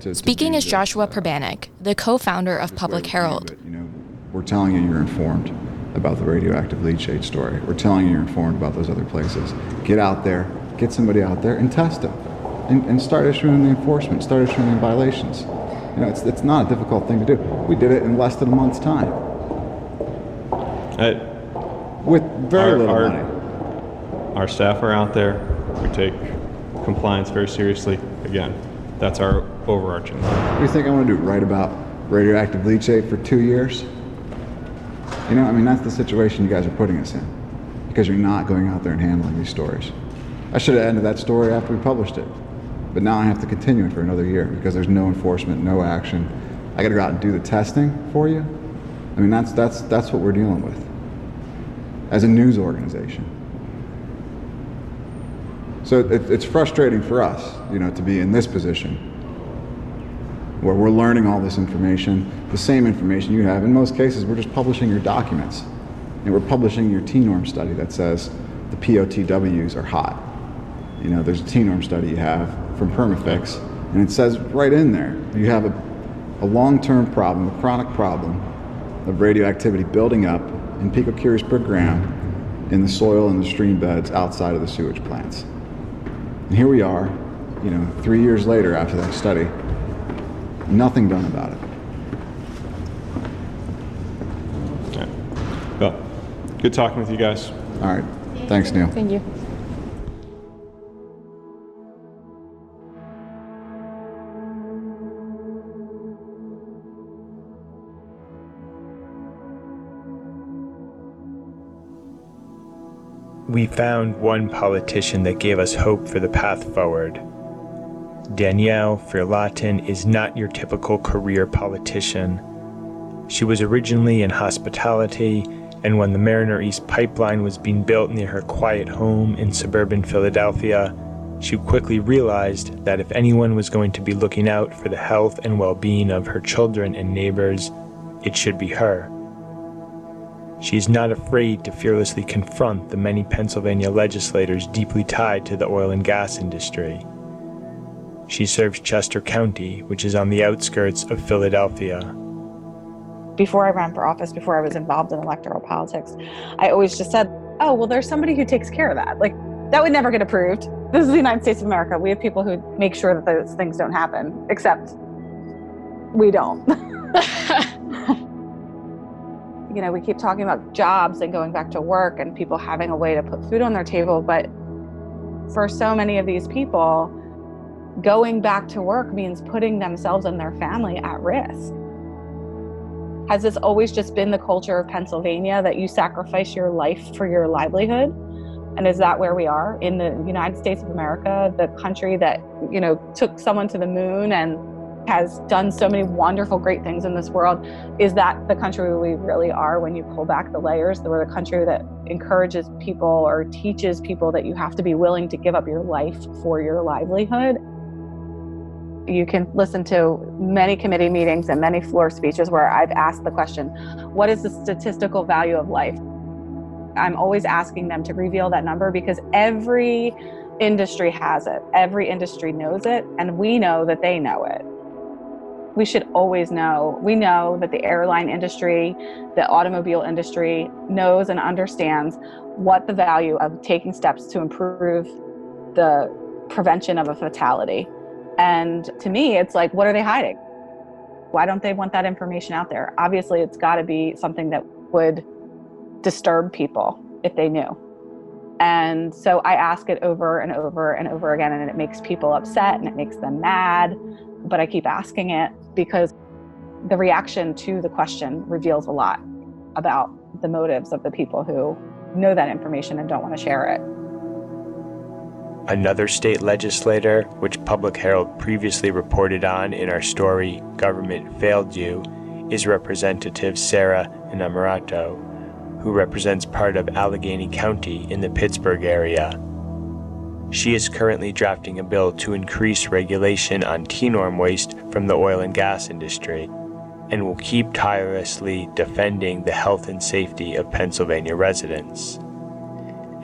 to, Speaking is Joshua Pribanic, the co-founder of Public Herald. you know, we're telling you you're informed about the radioactive leachate story. We're telling you you're informed about those other places. Get out there, get somebody out there, and test them, and, and start issuing the enforcement, start issuing the violations. You know, it's it's not a difficult thing to do. We did it in less than a month's time. Uh, With very our, little our, money. Our staff are out there. We take compliance very seriously. Again, that's our overarching. What do you think I want to do? Write about radioactive leachate for two years? You know, I mean, that's the situation you guys are putting us in because you're not going out there and handling these stories. I should have ended that story after we published it, but now I have to continue it for another year because there's no enforcement, no action. I got to go out and do the testing for you. I mean, that's that's that's what we're dealing with as a news organization. So it, it's frustrating for us, you know, to be in this position where we're learning all this information, the same information you have. In most cases, we're just publishing your documents. And we're publishing your TENORM study that says the POTWs are hot. You know, there's a TENORM study you have from Perma-Fix, and it says right in there, you have a, a long-term problem, a chronic problem of radioactivity building up in picocuries per gram in the soil and the stream beds outside of the sewage plants. And here we are, you know, three years later after that study, nothing done about it. Well, good talking with you guys. All right. Thanks, Neil. Thank you. We found one politician that gave us hope for the path forward. Danielle Friel Otten is not your typical career politician. She was originally in hospitality, and when the Mariner East pipeline was being built near her quiet home in suburban Philadelphia, she quickly realized that if anyone was going to be looking out for the health and well being of her children and neighbors, it should be her. She is not afraid to fearlessly confront the many Pennsylvania legislators deeply tied to the oil and gas industry. She serves Chester County, which is on the outskirts of Philadelphia. Before I ran for office, before I was involved in electoral politics, I always just said, oh, well, there's somebody who takes care of that. Like, that would never get approved. This is the United States of America. We have people who make sure that those things don't happen, except we don't. *laughs* *laughs* you know, we keep talking about jobs and going back to work and people having a way to put food on their table. But for so many of these people, going back to work means putting themselves and their family at risk. Has this always just been the culture of Pennsylvania that you sacrifice your life for your livelihood? And is that where we are in the United States of America, the country that, you know, took someone to the moon and has done so many wonderful, great things in this world. Is that the country we really are when you pull back the layers? We're the country that encourages people or teaches people that you have to be willing to give up your life for your livelihood. You can listen to many committee meetings and many floor speeches where I've asked the question what is the statistical value of life? I'm always asking them to reveal that number because every industry has it, every industry knows it, and we know that they know it we should always know. We know that the airline industry, the automobile industry knows and understands what the value of taking steps to improve the prevention of a fatality. And to me, it's like, what are they hiding? Why don't they want that information out there? Obviously, it's got to be something that would disturb people if they knew. And so I ask it over and over and over again, and it makes people upset and it makes them mad. But I keep asking it because the reaction to the question reveals a lot about the motives of the people who know that information and don't want to share it. Another state legislator, which Public Herald previously reported on in our story, Government Failed You, is Representative Sarah Innamorato, who represents part of Allegheny County in the Pittsburgh area. She is currently drafting a bill to increase regulation on TENORM waste from the oil and gas industry and will keep tirelessly defending the health and safety of Pennsylvania residents.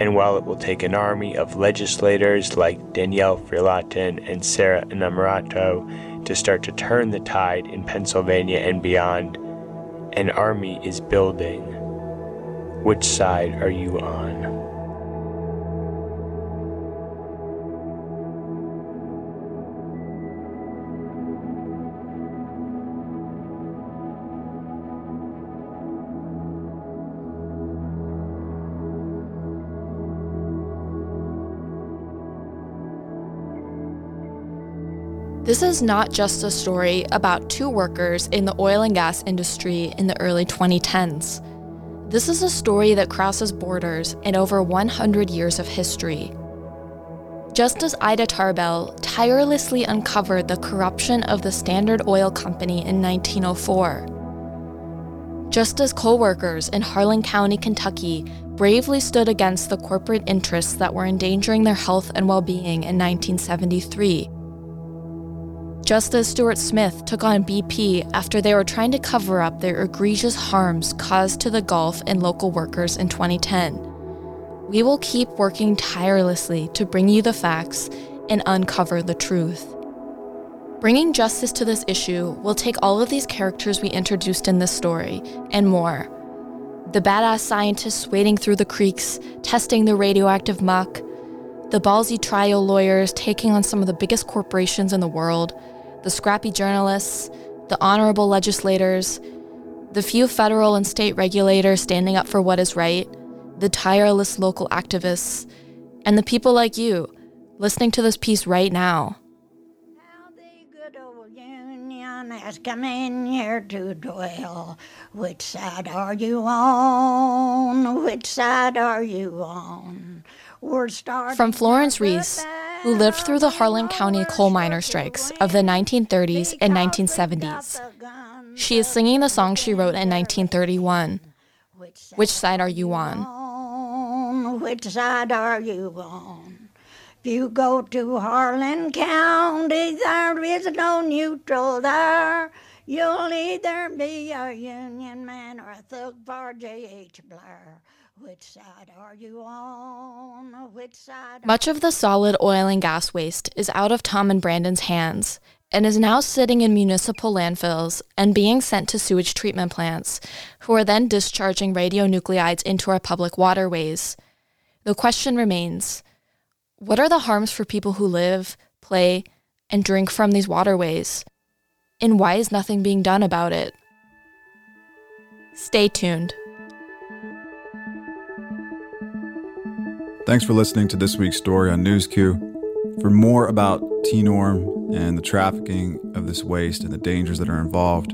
And while it will take an army of legislators like Danielle Friel Otten and Sarah Innamorato to start to turn the tide in Pennsylvania and beyond, an army is building. Which side are you on? This is not just a story about two workers in the oil and gas industry in the early 2010s. This is a story that crosses borders in over 100 years of history. Just as Ida Tarbell tirelessly uncovered the corruption of the Standard Oil Company in 1904, just as coal workers in Harlan County, Kentucky bravely stood against the corporate interests that were endangering their health and well being in 1973, just as Stuart Smith took on BP after they were trying to cover up their egregious harms caused to the Gulf and local workers in 2010. We will keep working tirelessly to bring you the facts and uncover the truth. Bringing justice to this issue will take all of these characters we introduced in this story and more. The badass scientists wading through the creeks, testing the radioactive muck, the ballsy trial lawyers taking on some of the biggest corporations in the world, the scrappy journalists, the honorable legislators, the few federal and state regulators standing up for what is right, the tireless local activists, and the people like you listening to this piece right now. The good old union has come in here to dwell. Which side are you on? Which side are you on? From Florence Reese, who lived through the Harlan County coal miner strikes of the 1930s and 1970s. She is singing the song she wrote in 1931. Which side are you on? Which side are you on? If you go to Harlan County, there is no neutral there. You'll either be a Union man or a thug for J.H. Blair. Which side are you on? Which side? Much of the solid oil and gas waste is out of Tom and Brandon's hands and is now sitting in municipal landfills and being sent to sewage treatment plants, who are then discharging radionuclides into our public waterways. The question remains what are the harms for people who live, play, and drink from these waterways? And why is nothing being done about it? Stay tuned. Thanks for listening to this week's story on newsCOUP. For more about TENORM and the trafficking of this waste and the dangers that are involved,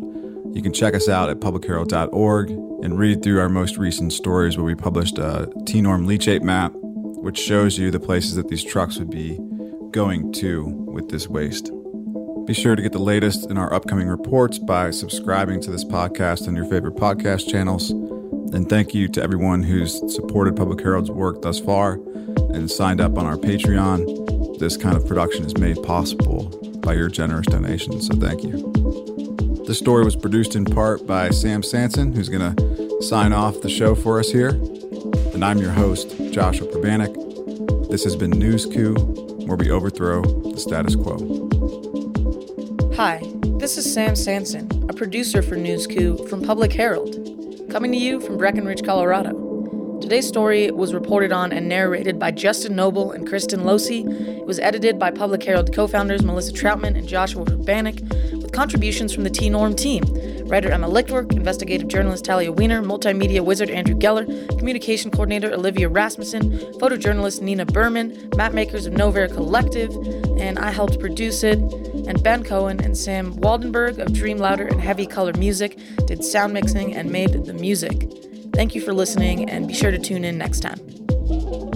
you can check us out at publicherald.org and read through our most recent stories where we published a TENORM leachate map, which shows you the places that these trucks would be going to with this waste. Be sure to get the latest in our upcoming reports by subscribing to this podcast on your favorite podcast channels and thank you to everyone who's supported Public Herald's work thus far and signed up on our Patreon. This kind of production is made possible by your generous donations, so thank you. This story was produced in part by Sam Sanson, who's going to sign off the show for us here. And I'm your host, Joshua Pribanic. This has been newsCOUP, where we overthrow the status quo. Hi, this is Sam Sanson, a producer for newsCOUP from Public Herald coming to you from Breckenridge, Colorado. Today's story was reported on and narrated by Justin Nobel and Kristen Losey. It was edited by Public Herald co founders Melissa Troutman and Joshua Pribanic, with contributions from the TENORM team writer Emma Lichtwerk, investigative journalist Talia Weiner, multimedia wizard Andrew Geller, communication coordinator Olivia Rasmussen, photojournalist Nina Berman, mapmakers of Novair Collective, and I helped produce it. And Ben Cohen and Sam Waldenberg of Dream Louder and Heavy Color Music did sound mixing and made the music. Thank you for listening, and be sure to tune in next time.